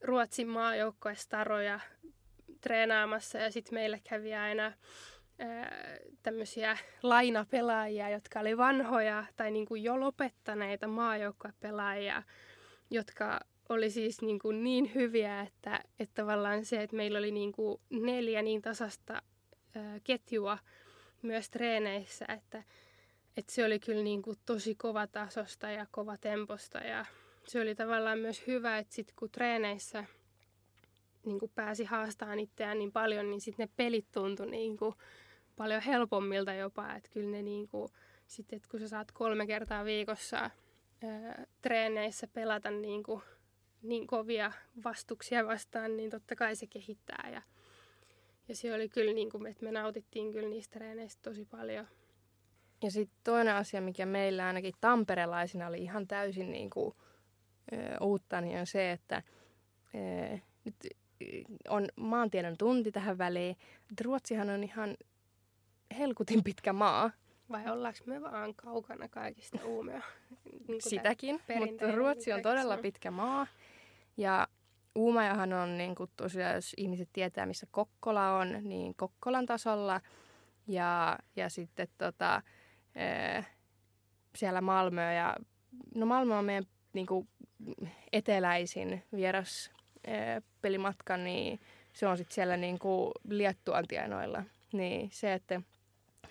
Ruotsin maajoukkoestaroja treenaamassa ja sitten meille kävi aina tämmöisiä lainapelaajia, jotka oli vanhoja tai niin kuin jo lopettaneita maajoukkuepelaajia, jotka oli siis niin, kuin niin hyviä, että, että tavallaan se, että meillä oli niin kuin neljä niin tasasta ketjua myös treeneissä, että et se oli kyllä niin kuin tosi kova tasosta ja kova temposta ja se oli tavallaan myös hyvä, että sitten kun treeneissä niin kuin pääsi haastamaan itseään niin paljon, niin sitten ne pelit tuntui niin kuin paljon helpommilta jopa. Että kyllä ne niin kuin, sitten, että kun sä saat kolme kertaa viikossa ää, treeneissä pelata niin, kuin, niin kovia vastuksia vastaan, niin totta kai se kehittää. Ja, ja se oli kyllä, niin kuin, että me nautittiin kyllä niistä treeneistä tosi paljon. Ja sitten toinen asia, mikä meillä ainakin tamperelaisina oli ihan täysin niin kuin, ö, uutta, niin on se, että ö, nyt on maantiedon tunti tähän väliin. Ruotsihan on ihan helkutin pitkä maa. Vai ollaanko me vaan kaukana kaikista uumea? niin Sitäkin, mutta Ruotsi on todella pitkä maa. Ja Uumajahan on niin kuin tosiaan, jos ihmiset tietää, missä Kokkola on, niin Kokkolan tasolla. Ja, ja sitten tota, siellä Malmö ja no Malmö on meidän niin kuin, eteläisin vieras pelimatka, niin se on sitten siellä niin kuin, Liettuan tienoilla. Niin se, että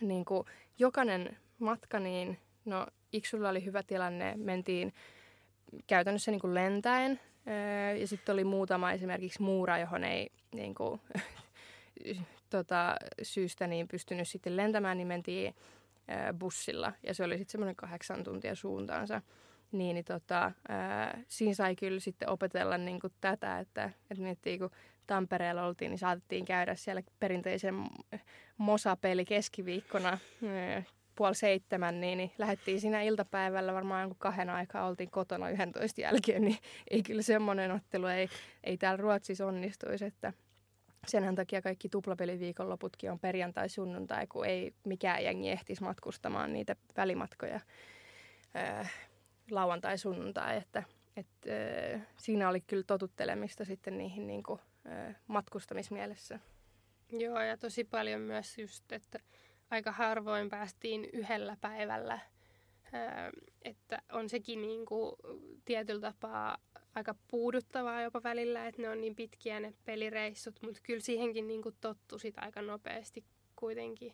niin kuin, jokainen matka, niin no Iksulla oli hyvä tilanne, mentiin käytännössä niin kuin lentäen ja sitten oli muutama esimerkiksi muura, johon ei niin kuin, tota, syystä niin pystynyt sitten lentämään, niin mentiin bussilla ja se oli sitten semmoinen kahdeksan tuntia suuntaansa. Niin, niin tota, ää, siinä sai kyllä sitten opetella niin kuin tätä, että, että miettii kun Tampereella oltiin, niin saatettiin käydä siellä perinteisen Mosa-peli keskiviikkona puoli seitsemän, niin, niin lähdettiin siinä iltapäivällä varmaan kahden aikaa oltiin kotona 11 jälkeen, niin ei kyllä semmoinen ottelu ei, ei täällä Ruotsissa onnistuisi, että senhän takia kaikki tuplapeliviikonloputkin on perjantai-sunnuntai, kun ei mikään jengi ehtisi matkustamaan niitä välimatkoja ää, lauantai-sunnuntai. Että, et, ää, siinä oli kyllä totuttelemista sitten niihin niin kuin, ää, matkustamismielessä. Joo, ja tosi paljon myös just, että aika harvoin päästiin yhdellä päivällä. Että on sekin niin kuin tietyllä tapaa aika puuduttavaa jopa välillä, että ne on niin pitkiä ne pelireissut, mutta kyllä siihenkin niin kuin tottu sit aika nopeasti kuitenkin.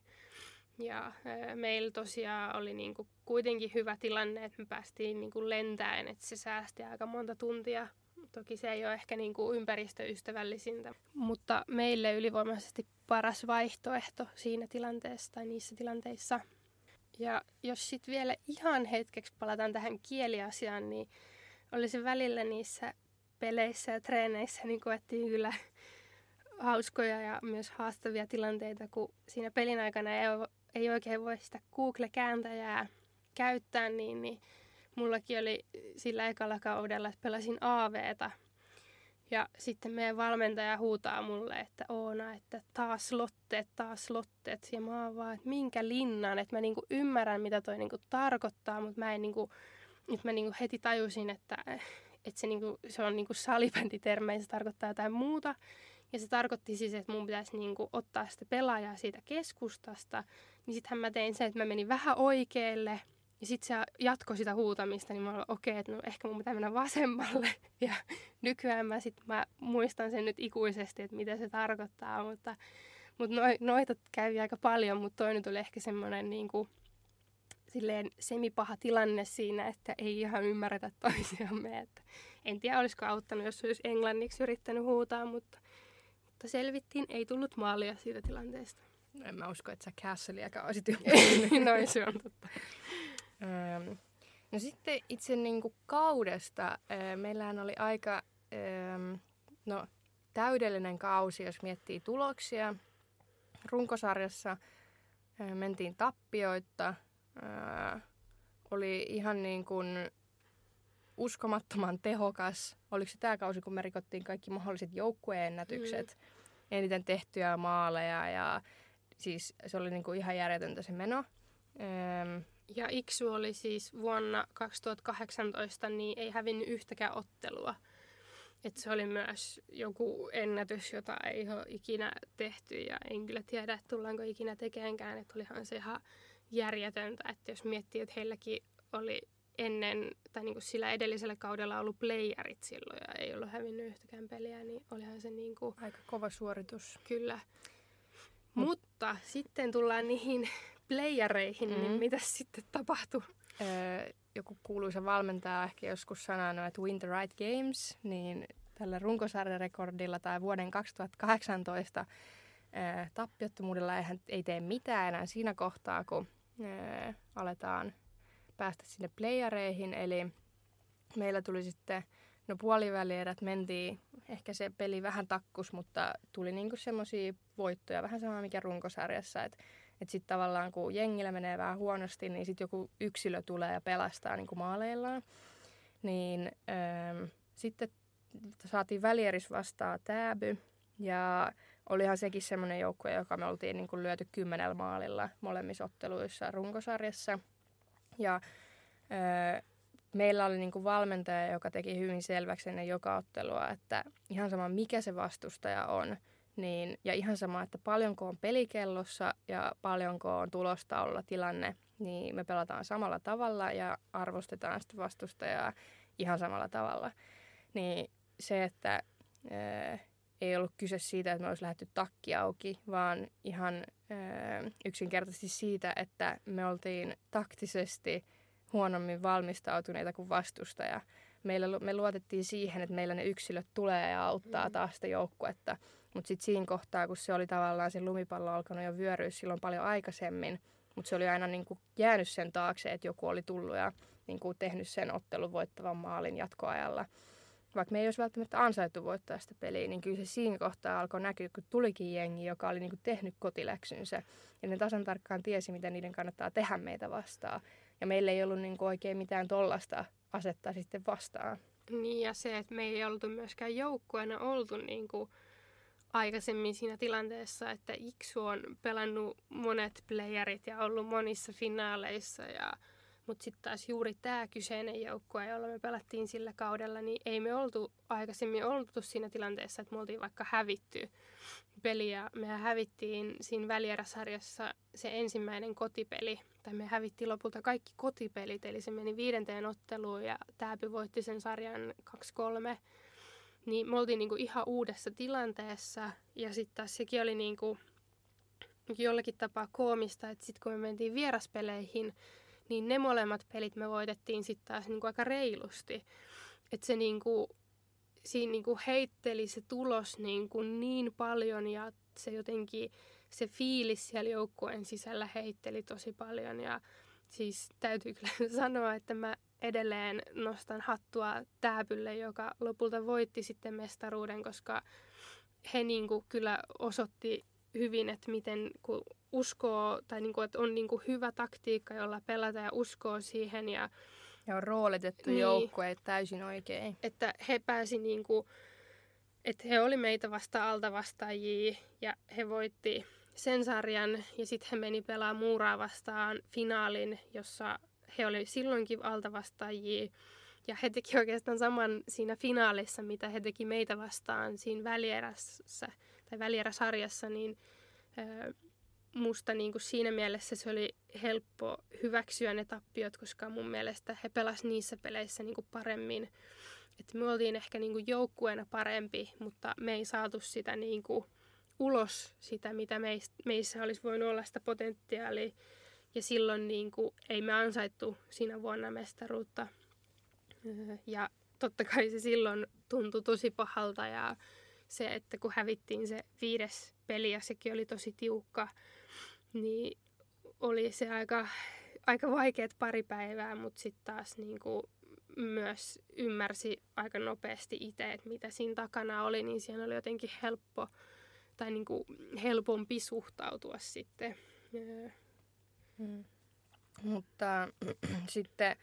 Ja meillä tosiaan oli niin kuin kuitenkin hyvä tilanne, että me päästiin niin kuin lentäen, että se säästi aika monta tuntia. Toki se ei ole ehkä niin kuin ympäristöystävällisintä, mutta meille ylivoimaisesti paras vaihtoehto siinä tilanteessa tai niissä tilanteissa. Ja jos sitten vielä ihan hetkeksi palataan tähän kieliasiaan, niin oli se välillä niissä peleissä ja treeneissä, niin koettiin kyllä hauskoja ja myös haastavia tilanteita, kun siinä pelin aikana ei, ei oikein voi sitä Google-kääntäjää käyttää, niin, niin mullakin oli sillä ekalla kaudella, että pelasin AVta. Ja sitten meidän valmentaja huutaa mulle, että Oona, että taas lotteet, taas lotteet. Ja mä oon vaan, että minkä linnan, että mä niinku ymmärrän, mitä toi niinku tarkoittaa, mutta mä en niinku nyt mä niinku heti tajusin, että, että se, niinku, se on niinku salibänditermeissä tarkoittaa jotain muuta. Ja se tarkoitti siis, että mun pitäisi niinku ottaa sitä pelaajaa siitä keskustasta. Niin sittenhän mä tein sen, että mä menin vähän oikealle. Ja sitten se jatkoi sitä huutamista, niin mä olin okei, okay, että no ehkä mun pitää mennä vasemmalle. Ja nykyään mä, sit, mä muistan sen nyt ikuisesti, että mitä se tarkoittaa. Mutta, mutta noita kävi aika paljon, mutta toinen tuli ehkä semmoinen niin kuin, silleen semipaha tilanne siinä, että ei ihan ymmärretä toisiamme. Että en tiedä, olisiko auttanut, jos olisi englanniksi yrittänyt huutaa, mutta, mutta selvittiin. Ei tullut maalia siitä tilanteesta. No en mä usko, että sä Castleiäkään olisit Noin se on totta. No sitten itse niin kuin kaudesta. Meillähän oli aika no, täydellinen kausi, jos miettii tuloksia. Runkosarjassa mentiin tappioita – oli ihan niin kuin uskomattoman tehokas. Oliko se tämä kausi, kun me rikottiin kaikki mahdolliset joukkueennätykset, mm. eniten tehtyjä maaleja ja siis se oli niin kuin ihan järjetöntä se meno. Ähm, ja Iksu oli siis vuonna 2018, niin ei hävinnyt yhtäkään ottelua. Et se oli myös joku ennätys, jota ei ole ikinä tehty ja en kyllä tiedä, että tullaanko ikinä tekeenkään. Että olihan se ihan järjetöntä, että jos miettii, että heilläkin oli ennen, tai niin kuin sillä edellisellä kaudella ollut playerit silloin ja ei ollut hävinnyt yhtäkään peliä, niin olihan se niin kuin... Aika kova suoritus. Kyllä. Mut. Mutta sitten tullaan niihin playereihin, niin mm. niin mitä sitten tapahtui? Öö, joku kuuluisa valmentaja ehkä joskus sanonut, että win the right games, niin tällä runkosarjarekordilla tai vuoden 2018 öö, tappiottomuudella eihän, ei tee mitään enää siinä kohtaa, kun öö, aletaan päästä sinne playereihin. Eli meillä tuli sitten, no puolivälierät mentiin, ehkä se peli vähän takkus, mutta tuli niinku semmoisia voittoja, vähän sama mikä runkosarjassa, että et sitten tavallaan kun jengillä menee vähän huonosti, niin sitten joku yksilö tulee ja pelastaa niinku maaleillaan. Niin öö, sitten saatiin välieris vastaan Tääby ja olihan sekin semmoinen joukkue, joka me oltiin niin kuin lyöty kymmenellä maalilla molemmissa otteluissa runkosarjassa. Ja öö, meillä oli niin kuin valmentaja, joka teki hyvin selväksi ennen joka ottelua, että ihan sama mikä se vastustaja on, niin, ja ihan sama, että paljonko on pelikellossa ja paljonko on tulostaululla tilanne, niin me pelataan samalla tavalla ja arvostetaan sitä vastustajaa ihan samalla tavalla. Niin se, että öö, ei ollut kyse siitä, että me olisi lähdetty takki auki, vaan ihan ö, yksinkertaisesti siitä, että me oltiin taktisesti huonommin valmistautuneita kuin vastustaja. Meillä, me luotettiin siihen, että meillä ne yksilöt tulee ja auttaa mm. taas sitä joukkuetta. Mutta sitten siinä kohtaa, kun se oli tavallaan se lumipallo alkanut jo vyöryä silloin paljon aikaisemmin, mutta se oli aina niin kuin jäänyt sen taakse, että joku oli tullut ja niin kuin tehnyt sen ottelun voittavan maalin jatkoajalla – vaikka me ei olisi välttämättä ansaittu voittaa sitä peliä, niin kyllä se siinä kohtaa alkoi näkyä, kun tulikin jengi, joka oli niinku tehnyt kotiläksynsä. Ja ne tasan tarkkaan tiesi, mitä niiden kannattaa tehdä meitä vastaan. Ja meillä ei ollut niinku oikein mitään tollasta asettaa sitten vastaan. Niin ja se, että me ei oltu myöskään joukkueena oltu niinku aikaisemmin siinä tilanteessa, että Iksu on pelannut monet playerit ja ollut monissa finaaleissa ja mutta sitten taas juuri tämä kyseinen joukkue, jolla me pelattiin sillä kaudella, niin ei me oltu aikaisemmin oltu siinä tilanteessa, että me oltiin vaikka hävitty peliä. Me hävittiin siinä välieräsarjassa se ensimmäinen kotipeli, tai me hävittiin lopulta kaikki kotipelit, eli se meni viidenteen otteluun ja Tääpy voitti sen sarjan 2-3. Niin me oltiin niinku ihan uudessa tilanteessa ja sitten taas sekin oli niinku jollakin tapaa koomista, että sitten kun me mentiin vieraspeleihin, niin ne molemmat pelit me voitettiin sitten taas niinku aika reilusti. Että se niinku, siinä niinku heitteli se tulos niinku niin paljon ja se jotenkin se fiilis siellä joukkueen sisällä heitteli tosi paljon ja siis täytyy kyllä sanoa, että mä edelleen nostan hattua Tääpylle, joka lopulta voitti sitten mestaruuden, koska he niinku kyllä osoitti hyvin, että miten kun uskoo, tai niin kuin, että on niin kuin hyvä taktiikka, jolla pelata ja uskoo siihen. Ja, ja on roolitettu niin, joukkue täysin oikein. Että he pääsi niin kuin, että he oli meitä vasta alta vastaajia ja he voitti sen sarjan ja sitten he meni pelaamaan Muuraa vastaan finaalin, jossa he oli silloinkin alta vastaajia. Ja he teki oikeastaan saman siinä finaalissa, mitä he teki meitä vastaan siinä välierässä tai välieräsarjassa, niin ö, musta niin kuin siinä mielessä se oli helppo hyväksyä ne tappiot, koska mun mielestä he pelasivat niissä peleissä niin kuin paremmin. Et me oltiin ehkä niin kuin joukkueena parempi, mutta me ei saatu sitä niin kuin ulos sitä, mitä meissä olisi voinut olla sitä potentiaalia. Ja silloin niin kuin, ei me ansaittu siinä vuonna mestaruutta. Ja totta kai se silloin tuntui tosi pahalta ja se, että kun hävittiin se viides peli ja sekin oli tosi tiukka, niin oli se aika, aika vaikeat pari päivää, mutta sitten taas niin kuin myös ymmärsi aika nopeasti itse, että mitä siinä takana oli, niin siinä oli jotenkin helppo tai niin kuin helpompi suhtautua sitten. Hmm. Mutta sitten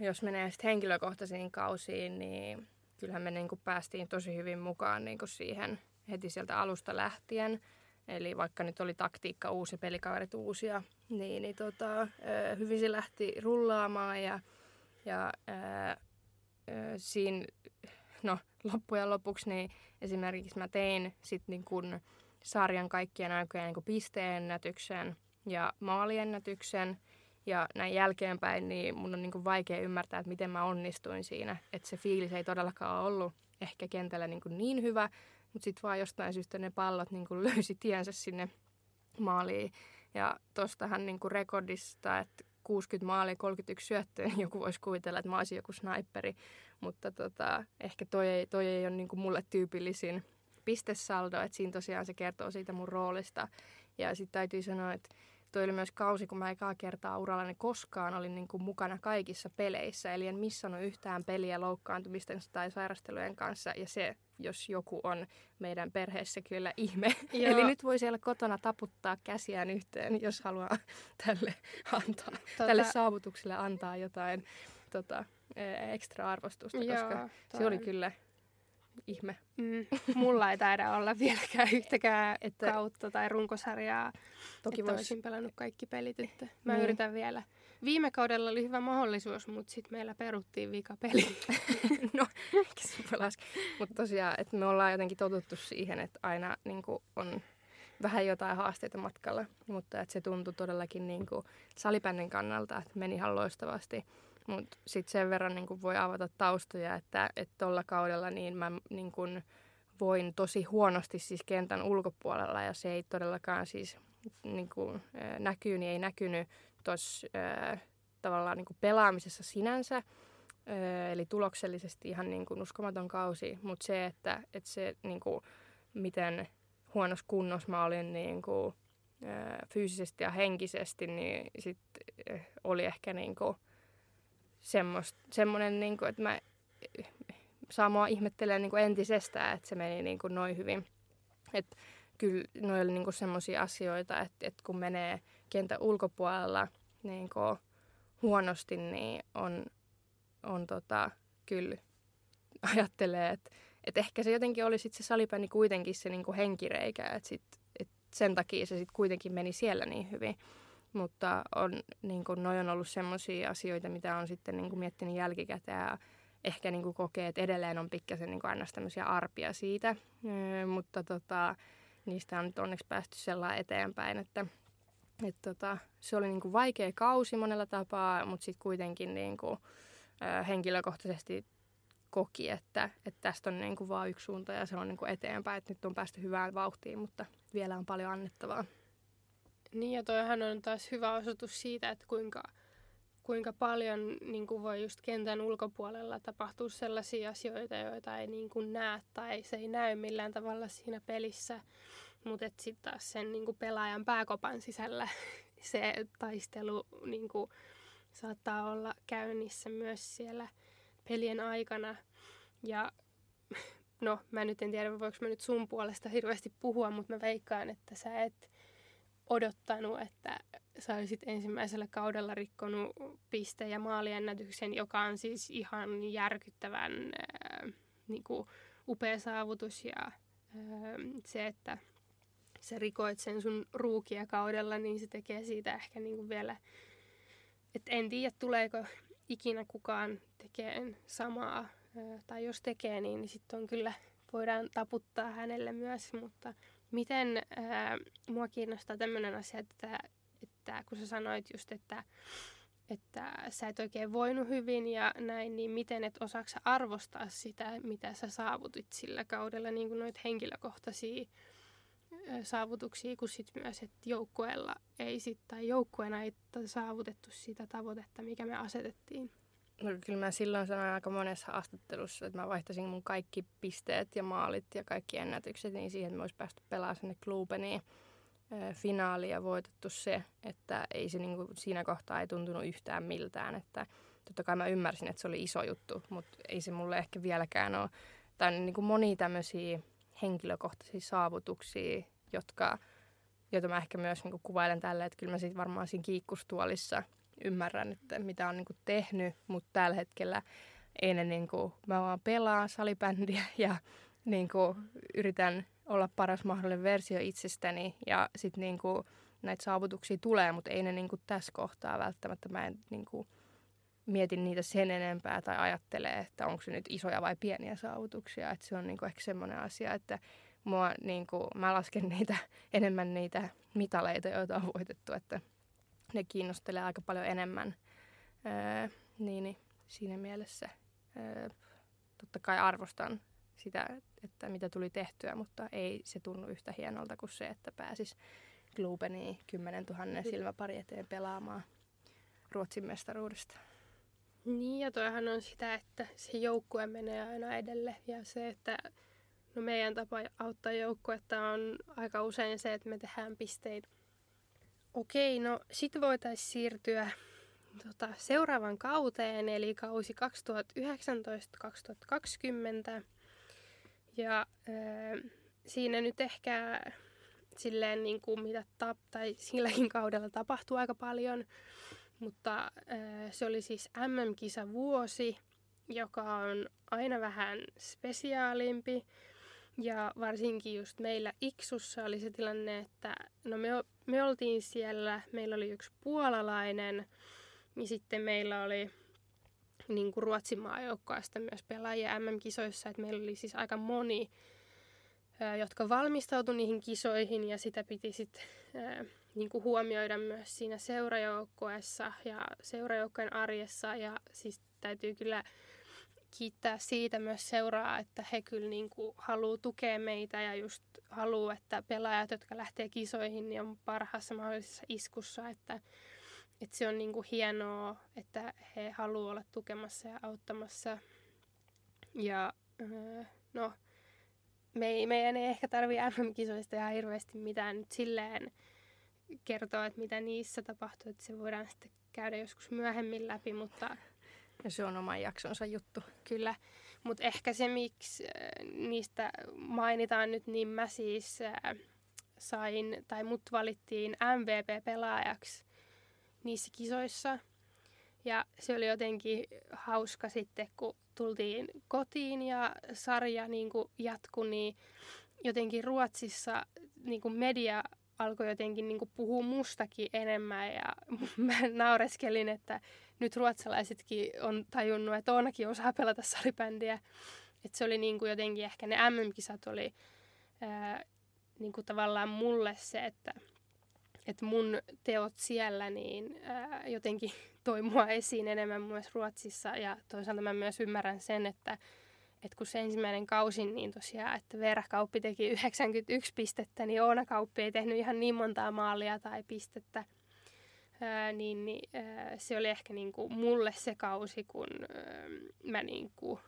jos menee sitten henkilökohtaisiin kausiin, niin kyllähän me niin kuin päästiin tosi hyvin mukaan niin kuin siihen heti sieltä alusta lähtien. Eli vaikka nyt oli taktiikka uusi, pelikaverit uusia, niin, niin tota, hyvin se lähti rullaamaan ja, ja ää, siinä, no loppujen lopuksi niin esimerkiksi mä tein sitten niin kun sarjan kaikkien aikojen niin pisteennätyksen ja maaliennätyksen. Ja näin jälkeenpäin niin mun on niin kuin vaikea ymmärtää, että miten mä onnistuin siinä. Että se fiilis ei todellakaan ollut ehkä kentällä niin, kuin niin hyvä, mutta sitten vaan jostain syystä ne pallot niin kuin löysi tiensä sinne maaliin. Ja tostahan niin kuin rekordista, että 60 maalia, 31 syöttöä, niin joku voisi kuvitella, että mä olisin joku sniperi. Mutta tota, ehkä toi ei, toi ei ole niin kuin mulle tyypillisin pistesaldo, että siinä tosiaan se kertoo siitä mun roolista. Ja sitten täytyy sanoa, että toi oli myös kausi, kun mä ekaa kertaa urallani koskaan olin niin kuin mukana kaikissa peleissä. Eli en missannut yhtään peliä loukkaantumisten tai sairastelujen kanssa. Ja se, jos joku on meidän perheessä kyllä ihme. Joo. Eli nyt voi siellä kotona taputtaa käsiään yhteen, jos haluaa tälle, antaa, tota... tälle saavutukselle antaa jotain tota, e, ekstra arvostusta, Joo, koska toi... se oli kyllä ihme. Mm, mulla ei taida olla vieläkään yhtäkään että, kautta tai runkosarjaa, toki että vois... olisin pelannut kaikki pelit. Että mä niin. yritän vielä. Viime kaudella oli hyvä mahdollisuus, mutta sitten meillä peruttiin vika peli. no, Mutta tosiaan, että me ollaan jotenkin totuttu siihen, että aina niin on vähän jotain haasteita matkalla. Mutta että se tuntui todellakin niin kuin salibändin kannalta, että meni ihan loistavasti. Mutta sitten sen verran niin voi avata taustoja, että tuolla kaudella niin mä niin kun voin tosi huonosti siis kentän ulkopuolella ja se ei todellakaan siis niin kuin, näkyy, niin ei näkynyt tuossa tavallaan niin pelaamisessa sinänsä. Eli tuloksellisesti ihan niin kuin uskomaton kausi, mutta se, että, että se niin kuin, miten huonossa kunnossa mä olin niin kuin, fyysisesti ja henkisesti, niin sit oli ehkä niin kuin, semmoinen, niin kuin, että mä saa mua ihmettelee niin entisestään, että se meni niin kuin noin hyvin. Että kyllä ne oli niin semmoisia asioita, että, että kun menee kentän ulkopuolella niin kuin huonosti, niin on, on tota, kyllä ajattelee, että, että ehkä se jotenkin oli sit se salibändi kuitenkin se niin kuin henkireikä, että, sit, että sen takia se sitten kuitenkin meni siellä niin hyvin. Mutta on, niin kuin, noi on ollut sellaisia asioita, mitä on sitten niin kuin miettinyt jälkikäteen ja ehkä niin kuin kokee, että edelleen on pikkasen niin aina tämmöisiä arpia siitä. Öö, mutta tota, niistä on nyt onneksi päästy sellainen eteenpäin, että et tota, se oli niin kuin vaikea kausi monella tapaa, mutta sitten kuitenkin niin kuin, ö, henkilökohtaisesti koki, että, että tästä on niin kuin vaan yksi suunta ja se on niin kuin eteenpäin, että nyt on päästy hyvään vauhtiin, mutta vielä on paljon annettavaa. Niin ja toihan on taas hyvä osoitus siitä, että kuinka, kuinka paljon niin kuin voi just kentän ulkopuolella tapahtua sellaisia asioita, joita ei niin kuin näe tai se ei näy millään tavalla siinä pelissä. Mutta sitten taas sen niin kuin pelaajan pääkopan sisällä se taistelu niin kuin, saattaa olla käynnissä myös siellä pelien aikana. Ja no, mä nyt en tiedä, voiko mä nyt sun puolesta hirveästi puhua, mutta mä veikkaan, että sä et odottanut, että sä olisit ensimmäisellä kaudella rikkonut piste- ja maaliennätyksen, joka on siis ihan järkyttävän äh, niin kuin upea saavutus. Ja äh, se, että sä rikoit sen sun ruukia kaudella, niin se tekee siitä ehkä niin kuin vielä, että en tiedä tuleeko ikinä kukaan tekee samaa, tai jos tekee, niin, niin sitten on kyllä, voidaan taputtaa hänelle myös, mutta miten ää, mua kiinnostaa tämmöinen asia, että, että kun sä sanoit just, että että sä et oikein voinut hyvin ja näin, niin miten et osaaksa arvostaa sitä, mitä sä saavutit sillä kaudella, niin kuin noita henkilökohtaisia saavutuksia, kun sit myös, että joukkueella ei sit, tai joukkueena ei saavutettu sitä tavoitetta, mikä me asetettiin. No, kyllä mä silloin sanoin aika monessa haastattelussa, että mä vaihtaisin mun kaikki pisteet ja maalit ja kaikki ennätykset niin siihen, että mä olisi päästy pelaamaan sinne Klubeniin finaalia voitettu se, että ei se niin kuin, siinä kohtaa ei tuntunut yhtään miltään. Että totta kai mä ymmärsin, että se oli iso juttu, mutta ei se mulle ehkä vieläkään ole. Tai niin kuin monia tämmöisiä henkilökohtaisia saavutuksia, jotka, joita mä ehkä myös niin kuin kuvailen tälle, että kyllä mä siitä varmaan siinä kiikkustuolissa ymmärrän, että mitä on niin kuin tehnyt, mutta tällä hetkellä ei ne niin kuin, mä vaan pelaan salibändiä ja niin kuin, yritän olla paras mahdollinen versio itsestäni ja sitten niinku näitä saavutuksia tulee, mutta ei ne niinku tässä kohtaa välttämättä. Mä en niinku mietin niitä sen enempää tai ajattelee, että onko se nyt isoja vai pieniä saavutuksia. Et se on niinku ehkä semmoinen asia, että mua, niinku, mä lasken niitä enemmän niitä mitaleita, joita on voitettu, että ne kiinnostelee aika paljon enemmän. Öö, niin, niin siinä mielessä öö, totta kai arvostan sitä, että mitä tuli tehtyä, mutta ei se tunnu yhtä hienolta kuin se, että pääsis Glubeniin 10 000 silmäpari eteen pelaamaan Ruotsin mestaruudesta. Niin, ja toihan on sitä, että se joukkue menee aina edelle. Ja se, että no meidän tapa auttaa joukkuetta on aika usein se, että me tehdään pisteitä. Okei, no sitten voitaisiin siirtyä tota, seuraavan kauteen, eli kausi 2019-2020. Ja äh, siinä nyt ehkä silleen niin kuin mitä tap, tai silläkin kaudella tapahtui aika paljon, mutta äh, se oli siis MM-kisa vuosi, joka on aina vähän spesiaalimpi. Ja varsinkin just meillä Iksussa oli se tilanne, että no me, me oltiin siellä, meillä oli yksi puolalainen, niin sitten meillä oli niin kuin Ruotsin maajoukkoista myös pelaajia MM-kisoissa, että meillä oli siis aika moni, jotka valmistautui niihin kisoihin ja sitä piti sitten niin kuin huomioida myös siinä seurajoukkoessa ja seurajoukkojen arjessa. Ja siis täytyy kyllä kiittää siitä myös seuraa, että he kyllä niin kuin haluaa tukea meitä ja just haluaa, että pelaajat, jotka lähtee kisoihin, niin on parhaassa mahdollisessa iskussa, että että se on niinku hienoa, että he haluavat olla tukemassa ja auttamassa. Ja öö, no, me ei, meidän ei ehkä tarvi MM-kisoista ihan hirveästi mitään nyt silleen kertoa, että mitä niissä tapahtuu, että se voidaan sitten käydä joskus myöhemmin läpi, mutta... Ja se on oman jaksonsa juttu. Kyllä, mutta ehkä se, miksi niistä mainitaan nyt, niin mä siis sain, tai mut valittiin MVP-pelaajaksi niissä kisoissa. Ja se oli jotenkin hauska sitten, kun tultiin kotiin ja sarja niin jatkui, niin jotenkin Ruotsissa niin media alkoi jotenkin niin puhua mustakin enemmän ja mä naureskelin, että nyt ruotsalaisetkin on tajunnut, että Oonakin osaa pelata salibändiä. Että se oli niin kuin jotenkin ehkä ne MM-kisat oli ää, niin kuin tavallaan mulle se, että että mun teot siellä niin ää, jotenkin toi mua esiin enemmän myös Ruotsissa ja toisaalta mä myös ymmärrän sen, että että kun se ensimmäinen kausi, niin tosiaan, että Veera Kauppi teki 91 pistettä, niin Oona Kauppi ei tehnyt ihan niin montaa maalia tai pistettä. Ää, niin, niin ää, se oli ehkä niinku mulle se kausi, kun ää, mä niinku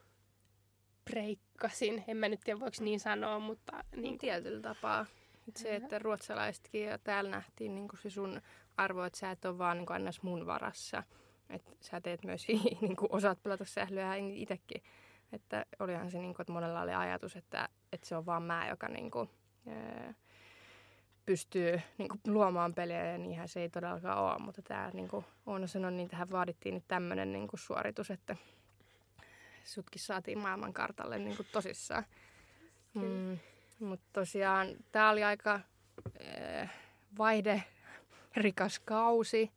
breikkasin. En mä nyt tiedä, voiko niin sanoa, mutta... Niin Tietyllä tapaa. Se, että ruotsalaisetkin ja täällä nähtiin niin se sun arvo, että sä et ole vaan niin aina mun varassa. Että sä teet myös, niin kuin osaat pelata sählyä itsekin. Että olihan se, niin kuin, että monella oli ajatus, että, että se on vaan mä, joka niin kuin, ää, pystyy niin kuin, luomaan peliä ja niinhän se ei todellakaan ole. Mutta tämä, niin kuin Oona sanoi, niin tähän vaadittiin nyt tämmöinen niin kuin suoritus, että sutkin saatiin maailmankartalle niin kuin tosissaan. Mm. Mutta tosiaan tämä oli aika äh, vaihde rikas kausi.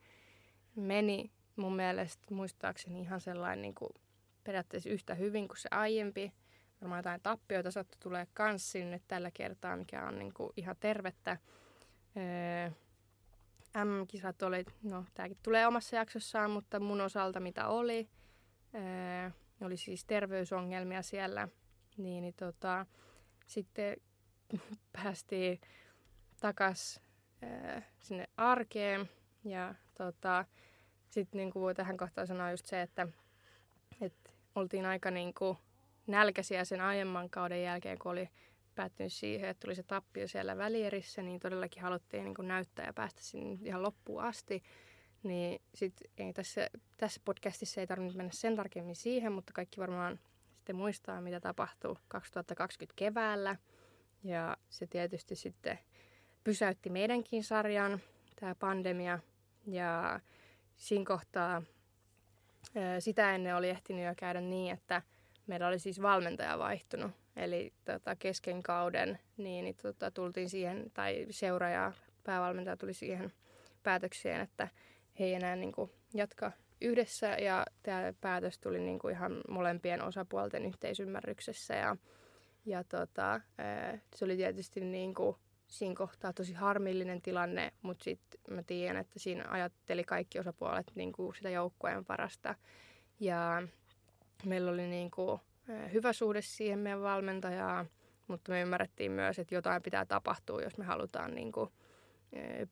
Meni mun mielestä muistaakseni ihan sellainen niin kuin periaatteessa yhtä hyvin kuin se aiempi. Varmaan jotain tappioita sattui tulee kans sinne tällä kertaa, mikä on niin kuin ihan tervettä. Öö, M-kisat oli, no tämäkin tulee omassa jaksossaan, mutta mun osalta mitä oli, öö, oli siis terveysongelmia siellä, niin, niin tota, sitten päästiin takas öö, sinne arkeen ja tota, sitten niin voi tähän kohtaan sanoa just se, että, että oltiin aika niin kuin nälkäisiä sen aiemman kauden jälkeen, kun oli päättynyt siihen, että tuli se tappio siellä välierissä, niin todellakin haluttiin niin kuin näyttää ja päästä sinne ihan loppuun asti. Niin sit ei tässä, tässä podcastissa ei tarvitse mennä sen tarkemmin siihen, mutta kaikki varmaan sitten muistaa, mitä tapahtui 2020 keväällä. Ja se tietysti sitten pysäytti meidänkin sarjan, tämä pandemia. Ja siinä kohtaa sitä ennen oli ehtinyt jo käydä niin, että meillä oli siis valmentaja vaihtunut. Eli tota, kesken kauden niin, niin tota, tultiin siihen, tai seuraaja, päävalmentaja tuli siihen päätökseen, että he ei enää niin kuin, jatka yhdessä ja tämä päätös tuli niin kuin, ihan molempien osapuolten yhteisymmärryksessä ja, ja tota, se oli tietysti niin kuin, siinä kohtaa tosi harmillinen tilanne, mutta sitten mä tiedän, että siinä ajatteli kaikki osapuolet niin kuin sitä joukkueen parasta. Ja meillä oli niin kuin, hyvä suhde siihen meidän valmentajaan, mutta me ymmärrettiin myös, että jotain pitää tapahtua, jos me halutaan niin kuin,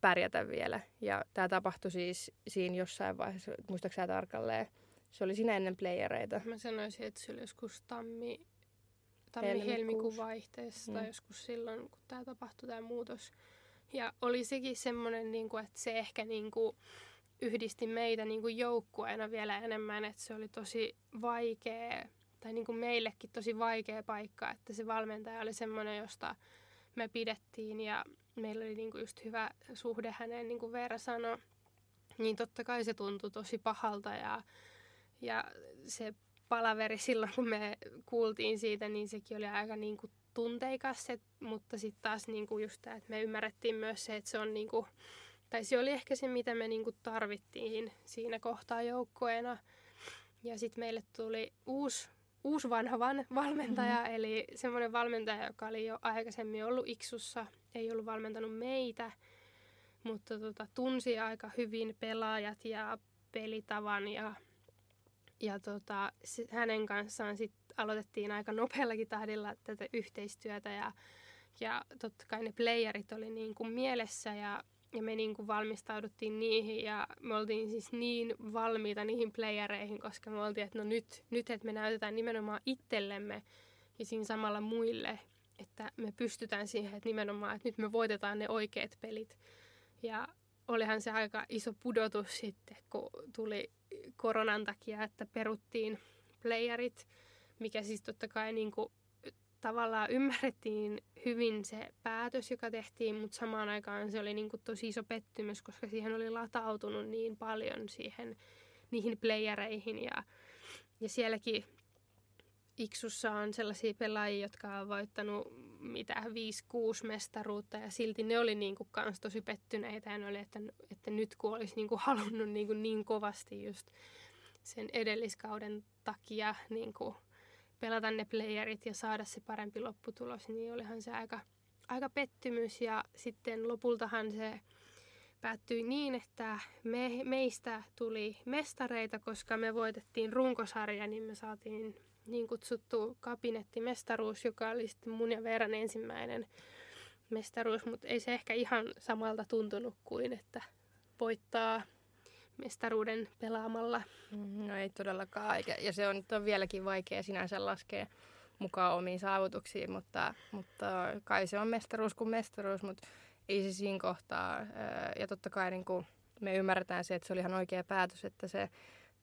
pärjätä vielä. Ja tämä tapahtui siis siinä jossain vaiheessa, muistaakseni tarkalleen, se oli siinä ennen playereita. Mä sanoisin, että se oli joskus tammi, tammi-helmikuun vaihteessa mm. tai joskus silloin, kun tämä tapahtui tämä muutos. Ja oli sekin semmoinen, niin kuin, että se ehkä niin kuin, yhdisti meitä niin kuin joukkueena vielä enemmän, että se oli tosi vaikea, tai niin kuin meillekin tosi vaikea paikka, että se valmentaja oli semmoinen, josta me pidettiin ja meillä oli niin kuin just hyvä suhde häneen, niin kuin Veera sanoi, niin totta kai se tuntui tosi pahalta ja, ja se palaveri silloin, kun me kuultiin siitä, niin sekin oli aika niin kuin tunteikas, et, mutta sitten taas niin kuin just tämä, että me ymmärrettiin myös se, että se on niin kuin, tai se oli ehkä se, mitä me niin kuin tarvittiin siinä kohtaa joukkoena. Ja sitten meille tuli uusi, uusi vanha van, valmentaja, mm-hmm. eli semmoinen valmentaja, joka oli jo aikaisemmin ollut Iksussa, ei ollut valmentanut meitä, mutta tota, tunsi aika hyvin pelaajat ja pelitavan ja ja tota, hänen kanssaan sit aloitettiin aika nopeallakin tahdilla tätä yhteistyötä ja, ja totta kai ne playerit oli niin kuin mielessä ja, ja me niin kuin valmistauduttiin niihin ja me oltiin siis niin valmiita niihin playereihin, koska me oltiin, että no nyt, nyt että me näytetään nimenomaan itsellemme ja siinä samalla muille, että me pystytään siihen, että nimenomaan, että nyt me voitetaan ne oikeat pelit. Ja olihan se aika iso pudotus sitten, kun tuli koronan takia, että peruttiin playerit, mikä siis totta kai niin kuin, tavallaan ymmärrettiin hyvin se päätös, joka tehtiin, mutta samaan aikaan se oli niin kuin, tosi iso pettymys, koska siihen oli latautunut niin paljon siihen, niihin playereihin ja, ja sielläkin Iksussa on sellaisia pelaajia, jotka on voittanut mitä 5-6 mestaruutta ja silti ne oli niinku kans tosi pettyneitä ja ne oli, että, että nyt kun olisi niinku halunnut niinku niin kovasti just sen edelliskauden takia niinku pelata ne playerit ja saada se parempi lopputulos, niin olihan se aika, aika pettymys. Ja sitten lopultahan se päättyi niin, että me, meistä tuli mestareita, koska me voitettiin runkosarja, niin me saatiin niin kutsuttu kabinettimestaruus, joka oli sitten mun ja Veeran ensimmäinen mestaruus, mutta ei se ehkä ihan samalta tuntunut kuin, että voittaa mestaruuden pelaamalla. Mm, no ei todellakaan, ja se on, on vieläkin vaikea sinänsä laskea mukaan omiin saavutuksiin, mutta, mutta kai se on mestaruus kuin mestaruus, mutta ei se siinä kohtaa. Ja totta kai niin kuin me ymmärretään se, että se oli ihan oikea päätös, että se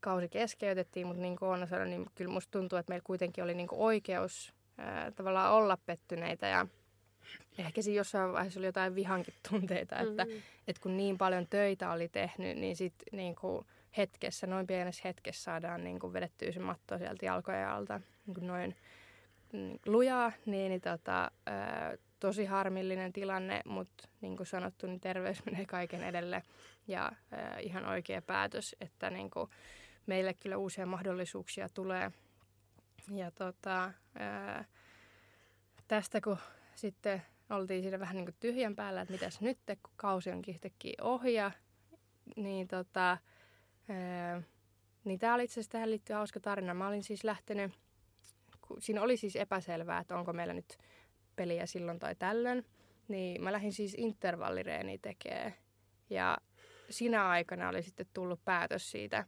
kausi keskeytettiin, mutta niin kuin Oona sanoi, niin kyllä musta tuntuu, että meillä kuitenkin oli niin kuin oikeus tavallaan olla pettyneitä ja ehkä siinä jossain vaiheessa oli jotain vihankin tunteita, että, mm-hmm. että kun niin paljon töitä oli tehnyt, niin sitten niin kuin hetkessä, noin pienessä hetkessä saadaan niin kuin vedettyä se matto sieltä jalkojen alta niin kuin noin mm, lujaa, niin, niin tota, ää, tosi harmillinen tilanne, mutta niin kuin sanottu, niin terveys menee kaiken edelle ja ää, ihan oikea päätös, että niin kuin meille kyllä uusia mahdollisuuksia tulee. Ja tota, ää, tästä kun sitten oltiin siinä vähän niin kuin tyhjän päällä, että mitäs nyt, kun kausi on yhtäkkiä ohja, niin tota, niin tämä oli itse asiassa tähän liittyy hauska tarina. Mä olin siis lähtenyt, siinä oli siis epäselvää, että onko meillä nyt peliä silloin tai tällöin, niin mä lähdin siis intervallireeniä tekemään. Ja siinä aikana oli sitten tullut päätös siitä,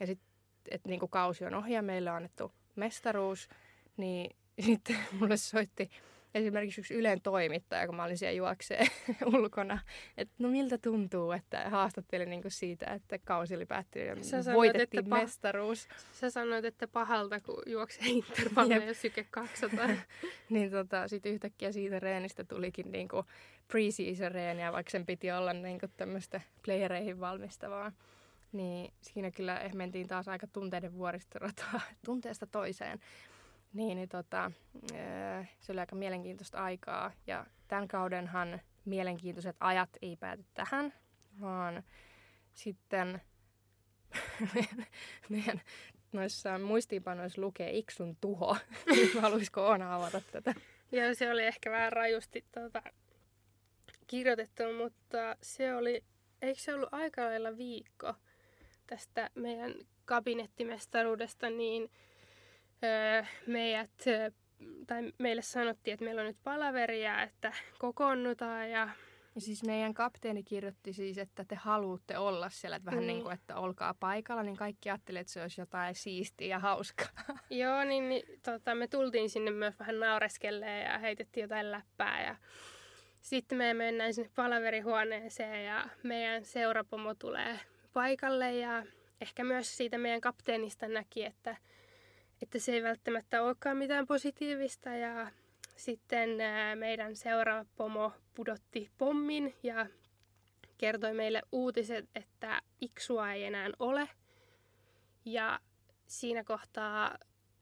ja sitten, että niin kuin kausi on ohja, meille on annettu mestaruus, niin sitten mulle soitti esimerkiksi yksi Ylen toimittaja, kun mä olin siellä juokseen ulkona, että no miltä tuntuu, että haastattelin niinku siitä, että kausi oli päättynyt ja sä voitettiin sanoit, mestaruus. Sä sanoit, että pahalta, kun juoksee intervalleja ja syke 200. niin tota, sitten yhtäkkiä siitä reenistä tulikin niinku pre-season reeniä, vaikka sen piti olla niinku tämmöistä playereihin valmistavaa. Niin siinä kyllä mentiin taas aika tunteiden vuoristorataa tunteesta toiseen. Niin, niin tota, se oli aika mielenkiintoista aikaa. Ja tämän kaudenhan mielenkiintoiset ajat ei pääty tähän, vaan sitten meidän, meidän noissa muistiinpanoissa lukee Iksun tuho. Haluaisiko Oona avata tätä? Joo, se oli ehkä vähän rajusti tuota, kirjoitettu, mutta se oli, eikö se ollut aika lailla viikko tästä meidän kabinettimestaruudesta, niin öö, meidät, tai meille sanottiin, että meillä on nyt palaveria, että kokoonnutaan ja ja siis meidän kapteeni kirjoitti siis, että te haluatte olla siellä, että vähän niin. niin kuin, että olkaa paikalla, niin kaikki ajattelivat, että se olisi jotain siistiä ja hauskaa. Joo, niin, niin tota, me tultiin sinne myös vähän naureskelleen ja heitettiin jotain läppää ja sitten me mennään sinne palaverihuoneeseen ja meidän seurapomo tulee paikalle ja ehkä myös siitä meidän kapteenista näki, että että se ei välttämättä olekaan mitään positiivista ja sitten meidän seuraava pomo pudotti pommin ja kertoi meille uutiset, että iksua ei enää ole. Ja siinä kohtaa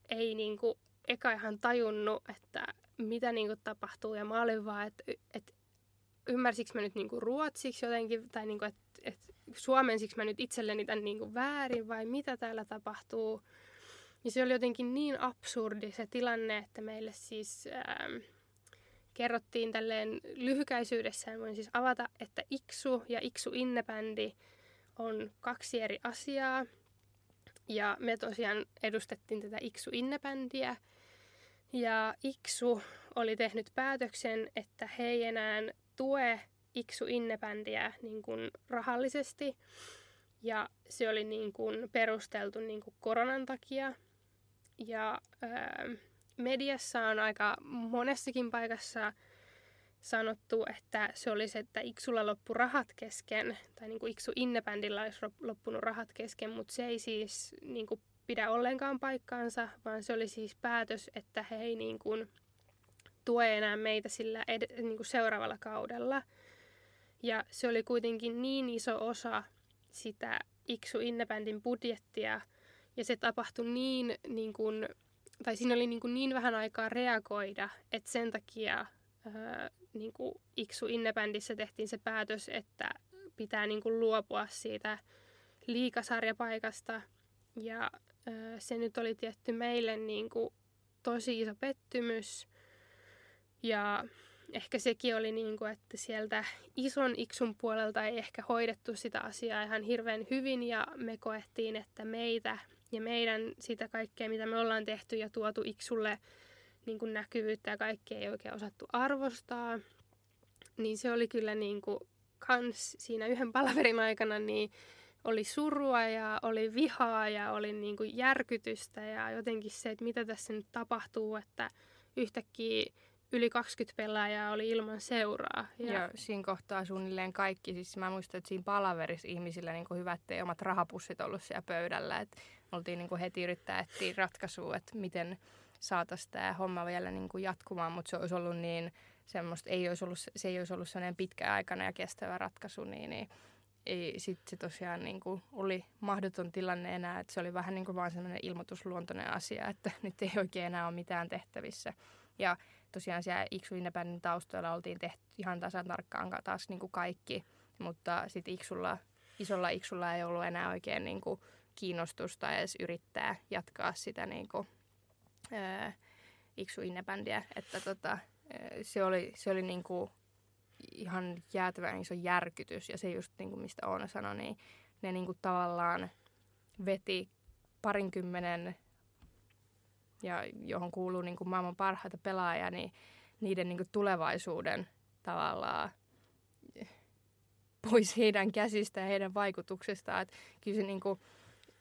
ei niinku eka ihan tajunnut, että mitä niinku tapahtuu. Ja mä olin vaan, että et, ymmärsikö mä nyt niinku ruotsiksi jotenkin, tai niinku, että et, suomensiksi mä nyt itselleni tämän niinku väärin, vai mitä täällä tapahtuu. Ja se oli jotenkin niin absurdi se tilanne, että meille siis ähm, kerrottiin tälleen lyhykäisyydessään, voin siis avata, että Iksu ja Iksu Innebändi on kaksi eri asiaa. Ja me tosiaan edustettiin tätä Iksu Innebändiä. Ja Iksu oli tehnyt päätöksen, että he ei enää tue Iksu Innebändiä niin kuin rahallisesti. Ja se oli niin kuin perusteltu niin kuin koronan takia. Ja ää, mediassa on aika monessakin paikassa sanottu, että se olisi, että Iksulla loppu rahat kesken, tai niin kuin Iksu Innebändillä olisi loppunut rahat kesken, mutta se ei siis niin kuin pidä ollenkaan paikkaansa, vaan se oli siis päätös, että he ei niin kuin tue enää meitä sillä ed- niin kuin seuraavalla kaudella. Ja se oli kuitenkin niin iso osa sitä Iksu Innebändin budjettia, ja se tapahtui niin, niin kuin, tai siinä oli niin, kuin niin vähän aikaa reagoida, että sen takia ää, niin kuin Iksu Innebändissä tehtiin se päätös, että pitää niin kuin luopua siitä liikasarjapaikasta. Ja ää, se nyt oli tietty meille niin kuin tosi iso pettymys. Ja ehkä sekin oli niin kuin, että sieltä ison iksun puolelta ei ehkä hoidettu sitä asiaa ihan hirveän hyvin ja me koettiin, että meitä ja meidän sitä kaikkea, mitä me ollaan tehty ja tuotu Iksulle niin kuin näkyvyyttä ja kaikkea ei oikein osattu arvostaa, niin se oli kyllä niin kuin kans siinä yhden palaverin aikana niin oli surua ja oli vihaa ja oli niin kuin järkytystä ja jotenkin se, että mitä tässä nyt tapahtuu, että yhtäkkiä yli 20 pelaajaa oli ilman seuraa. Ja, ja siinä kohtaa suunnilleen kaikki. Siis mä muistan, että siinä palaverissa ihmisillä niin hyvät ei omat rahapussit ollut siellä pöydällä. Et oltiin niin kuin heti yrittää etsiä ratkaisua, että miten saataisiin tämä homma vielä niin kuin jatkumaan, mutta se olisi ollut niin semmoista, ei olisi ollut, se ei olisi ollut sellainen pitkäaikainen ja kestävä ratkaisu, niin, niin ei, sitten se tosiaan niin kuin oli mahdoton tilanne enää, että se oli vähän niin kuin vaan sellainen ilmoitusluontoinen asia, että nyt ei oikein enää ole mitään tehtävissä. Ja tosiaan siellä Iksu Independent taustoilla oltiin tehty ihan tasan tarkkaan taas niin kuin kaikki, mutta sitten Iksulla, isolla Iksulla ei ollut enää oikein niin kuin kiinnostusta edes yrittää jatkaa sitä niin kuin, ää, Iksu Independia, että tota, se oli, se oli niin kuin ihan jäätävän iso järkytys ja se just niin kuin mistä Oona sanoi, niin ne niin kuin tavallaan veti parinkymmenen ja johon kuuluu niin kuin maailman parhaita pelaajia, niin niiden niin kuin tulevaisuuden tavallaan pois heidän käsistä ja heidän vaikutuksestaan. Et kyllä se niin kuin,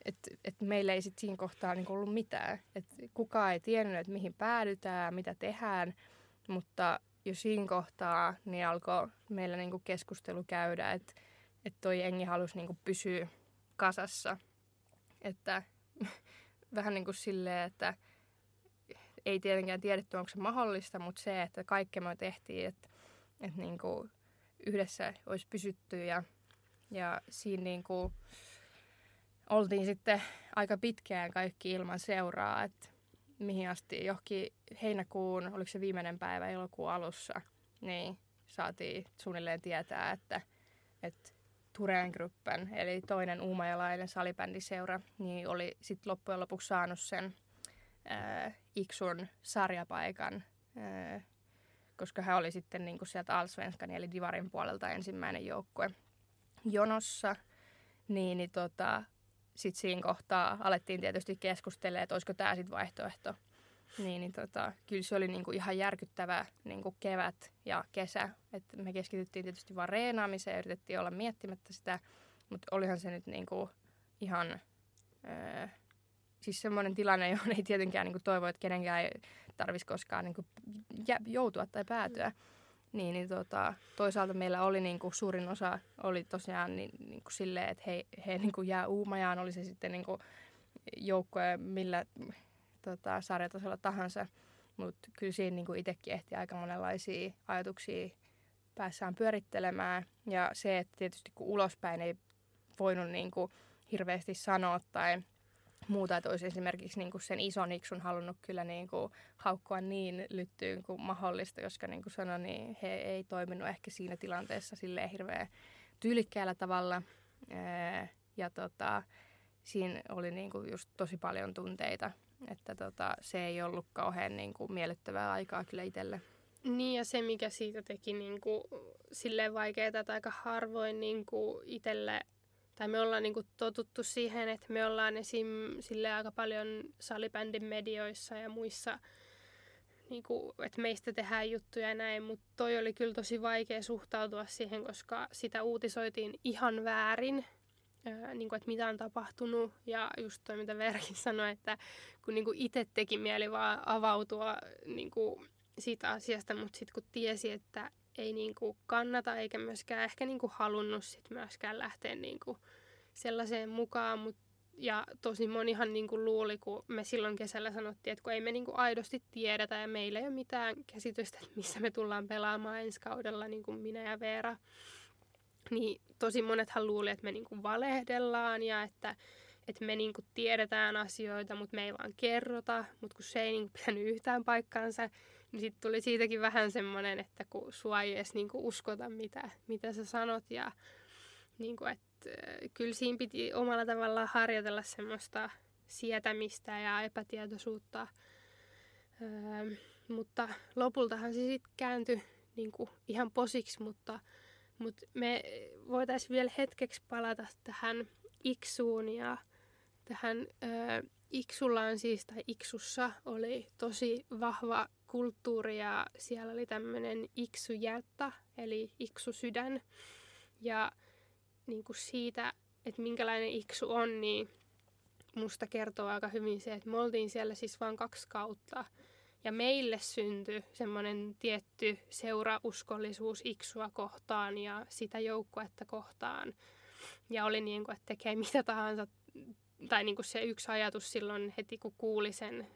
et, et meillä ei sit siinä kohtaa niin ollut mitään. Et kukaan ei tiennyt, että mihin päädytään, mitä tehdään, mutta jo siinä kohtaa niin alkoi meillä niin keskustelu käydä, että et toi engi halusi niin pysyä kasassa. Että vähän niin kuin silleen, että ei tietenkään tiedetty, onko se mahdollista, mutta se, että kaikki me tehtiin, että, että niin kuin yhdessä olisi pysytty ja, ja siinä niin kuin oltiin sitten aika pitkään kaikki ilman seuraa, että mihin asti johonkin heinäkuun, oliko se viimeinen päivä elokuun alussa, niin saatiin suunnilleen tietää, että, että Tureen Gruppen, eli toinen uumajalainen salibändiseura, niin oli sitten loppujen lopuksi saanut sen äh, Iksun sarjapaikan, äh, koska hän oli sitten niin kuin sieltä Alsvenskan eli Divarin puolelta ensimmäinen joukkue jonossa, niin, niin tota, sitten siinä kohtaa alettiin tietysti keskustella, että olisiko tämä sitten vaihtoehto. Niin, niin tota, kyllä se oli niinku ihan järkyttävä niinku kevät ja kesä. Et me keskityttiin tietysti vaan reenaamiseen ja yritettiin olla miettimättä sitä, mutta olihan se nyt niinku ihan... Öö, siis semmoinen tilanne, johon ei tietenkään niinku toivo, että kenenkään ei tarvitsisi koskaan niinku joutua tai päätyä. Niin, niin tota, toisaalta meillä oli niinku, suurin osa oli tosiaan niin, niinku silleen, että he, he niinku jää uumajaan, oli se sitten niinku joukkoja millä tota, sarjatasolla tahansa. Mutta kyllä siinä niinku itsekin ehti aika monenlaisia ajatuksia päässään pyörittelemään. Ja se, että tietysti kun ulospäin ei voinut niinku hirveästi sanoa tai muuta, että olisi esimerkiksi niin kuin sen ison iksun halunnut kyllä niin kuin haukkua niin lyttyyn kuin mahdollista, koska niin kuin sanoin, niin he ei toiminut ehkä siinä tilanteessa silleen hirveän tyylikkäällä tavalla. Ja tota, siinä oli niin kuin just tosi paljon tunteita, että tota, se ei ollut kauhean niin kuin miellyttävää aikaa kyllä itselle. Niin ja se, mikä siitä teki niin kuin, silleen vaikeaa, että aika harvoin niin kuin itselle tai me ollaan niinku totuttu siihen, että me ollaan esim. sille aika paljon salibändin medioissa ja muissa, niinku, että meistä tehdään juttuja ja näin, mutta toi oli kyllä tosi vaikea suhtautua siihen, koska sitä uutisoitiin ihan väärin, ää, niinku, että mitä on tapahtunut. Ja just toi, mitä Verkin sanoi, että kun niinku itse teki mieli vaan avautua niinku, siitä asiasta, mutta sitten kun tiesi, että ei niinku kannata eikä myöskään ehkä niinku halunnut sit myöskään lähteä niinku sellaiseen mukaan. Mut, ja tosi monihan niinku luuli, kun me silloin kesällä sanottiin, että kun ei me niinku aidosti tiedetä ja meillä ei ole mitään käsitystä, että missä me tullaan pelaamaan ensi kaudella, niin kuin minä ja Veera. Niin tosi monethan luuli, että me niinku valehdellaan ja että, että me niinku tiedetään asioita, mutta me ei vaan kerrota. Mutta kun se ei niinku pitänyt yhtään paikkaansa, niin sitten tuli siitäkin vähän semmoinen, että kun sua ei edes niinku uskota, mitä, mitä sä sanot. Ja niinku, että kyllä siinä piti omalla tavallaan harjoitella semmoista sietämistä ja epätietoisuutta. Öö, mutta lopultahan se sitten kääntyi niinku ihan posiksi, mutta, mutta me voitaisiin vielä hetkeksi palata tähän Iksuun ja tähän öö, Iksulla on siis, tai Iksussa oli tosi vahva kulttuuri ja siellä oli tämmöinen iksujältta, eli iksusydän. Ja niin kuin siitä, että minkälainen iksu on, niin musta kertoo aika hyvin se, että me oltiin siellä siis vain kaksi kautta. Ja meille syntyi semmoinen tietty seurauskollisuus iksua kohtaan ja sitä joukkuetta kohtaan. Ja oli niin kuin, että tekee mitä tahansa. Tai niin kuin se yksi ajatus silloin heti, kun kuuli sen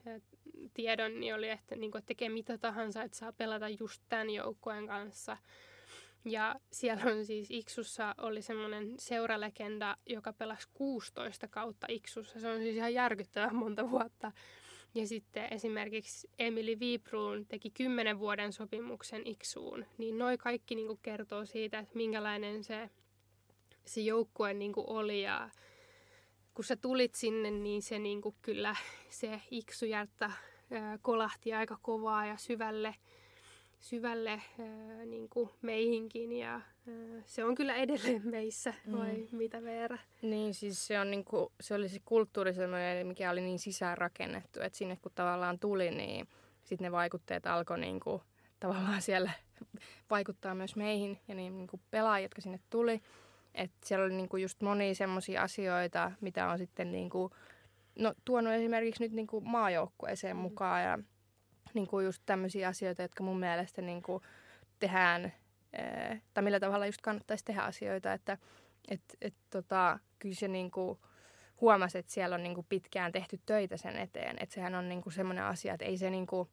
tiedon, niin oli, että, niin kuin, tekee mitä tahansa, että saa pelata just tämän joukkueen kanssa. Ja siellä on siis Iksussa oli semmoinen seuralegenda, joka pelasi 16 kautta Iksussa. Se on siis ihan järkyttävän monta vuotta. Ja sitten esimerkiksi Emily Vibrun teki kymmenen vuoden sopimuksen Iksuun. Niin noi kaikki niin kuin kertoo siitä, että minkälainen se, se joukkue niin kuin oli. Ja kun sä tulit sinne, niin se niin kyllä se Iksujärttä kolahti aika kovaa ja syvälle – syvälle niin kuin meihinkin ja se on kyllä edelleen meissä, vai mm. mitä Veera? Niin, siis se, on niin kuin, se oli se kulttuuri sellainen, mikä oli niin sisäänrakennettu, että sinne kun tavallaan tuli, niin sitten ne vaikutteet alkoi niin kuin, tavallaan siellä vaikuttaa myös meihin ja niin, niin kuin pelaajat, jotka sinne tuli. Et siellä oli niin kuin just monia semmoisia asioita, mitä on sitten niin kuin, no, tuonut esimerkiksi nyt niin kuin maajoukkueeseen mm. mukaan ja niin kuin just tämmöisiä asioita, jotka mun mielestä niin kuin tehdään, tai millä tavalla just kannattaisi tehdä asioita, että et, et, tota, kyllä se niin kuin huomasi, että siellä on niin kuin pitkään tehty töitä sen eteen, että sehän on niin kuin semmoinen asia, että ei se niin kuin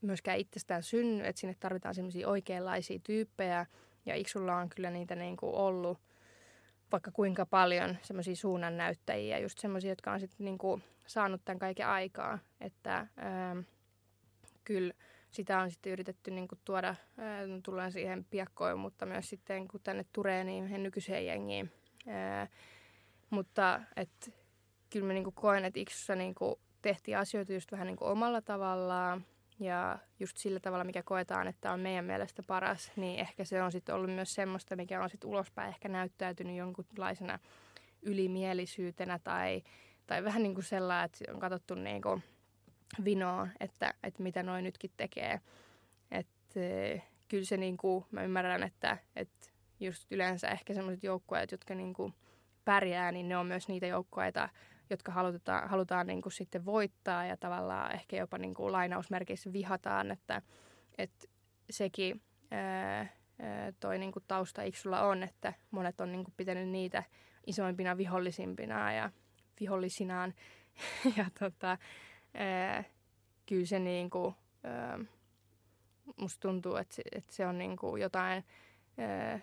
myöskään itsestään synny, että sinne tarvitaan semmoisia oikeanlaisia tyyppejä, ja Iksulla on kyllä niitä niin kuin ollut vaikka kuinka paljon semmoisia suunnannäyttäjiä, just semmoisia, jotka on sitten niin kuin saanut tämän kaiken aikaa, että ähm, kyllä sitä on sitten yritetty niin kuin tuoda, ää, tullaan siihen piakkoon, mutta myös sitten kun tänne Tureeniin, nykyiseen jengiin. Ää, mutta et, kyllä mä niin kuin koen, että Iksussa niin kuin tehtiin asioita just vähän niin kuin omalla tavallaan ja just sillä tavalla, mikä koetaan, että on meidän mielestä paras, niin ehkä se on sitten ollut myös semmoista, mikä on sitten ulospäin ehkä näyttäytynyt jonkunlaisena ylimielisyytenä tai, tai vähän niin kuin sellainen, että on katsottu niin kuin vinoa, että, että mitä noin nytkin tekee. Että kyllä se niin kuin, mä ymmärrän, että, että just yleensä ehkä sellaiset joukkueet, jotka niin kuin pärjää, niin ne on myös niitä joukkueita, jotka halutaan, halutaan niin kuin sitten voittaa ja tavallaan ehkä jopa niin kuin lainausmerkeissä vihataan, että, että sekin ää, toi niin kuin tausta Iksulla on, että monet on niin kuin pitänyt niitä isoimpina vihollisimpina ja vihollisinaan. ja tota, ää, kyllä se niin kuin, ää, musta tuntuu, että se, että se on niin kuin jotain, ää,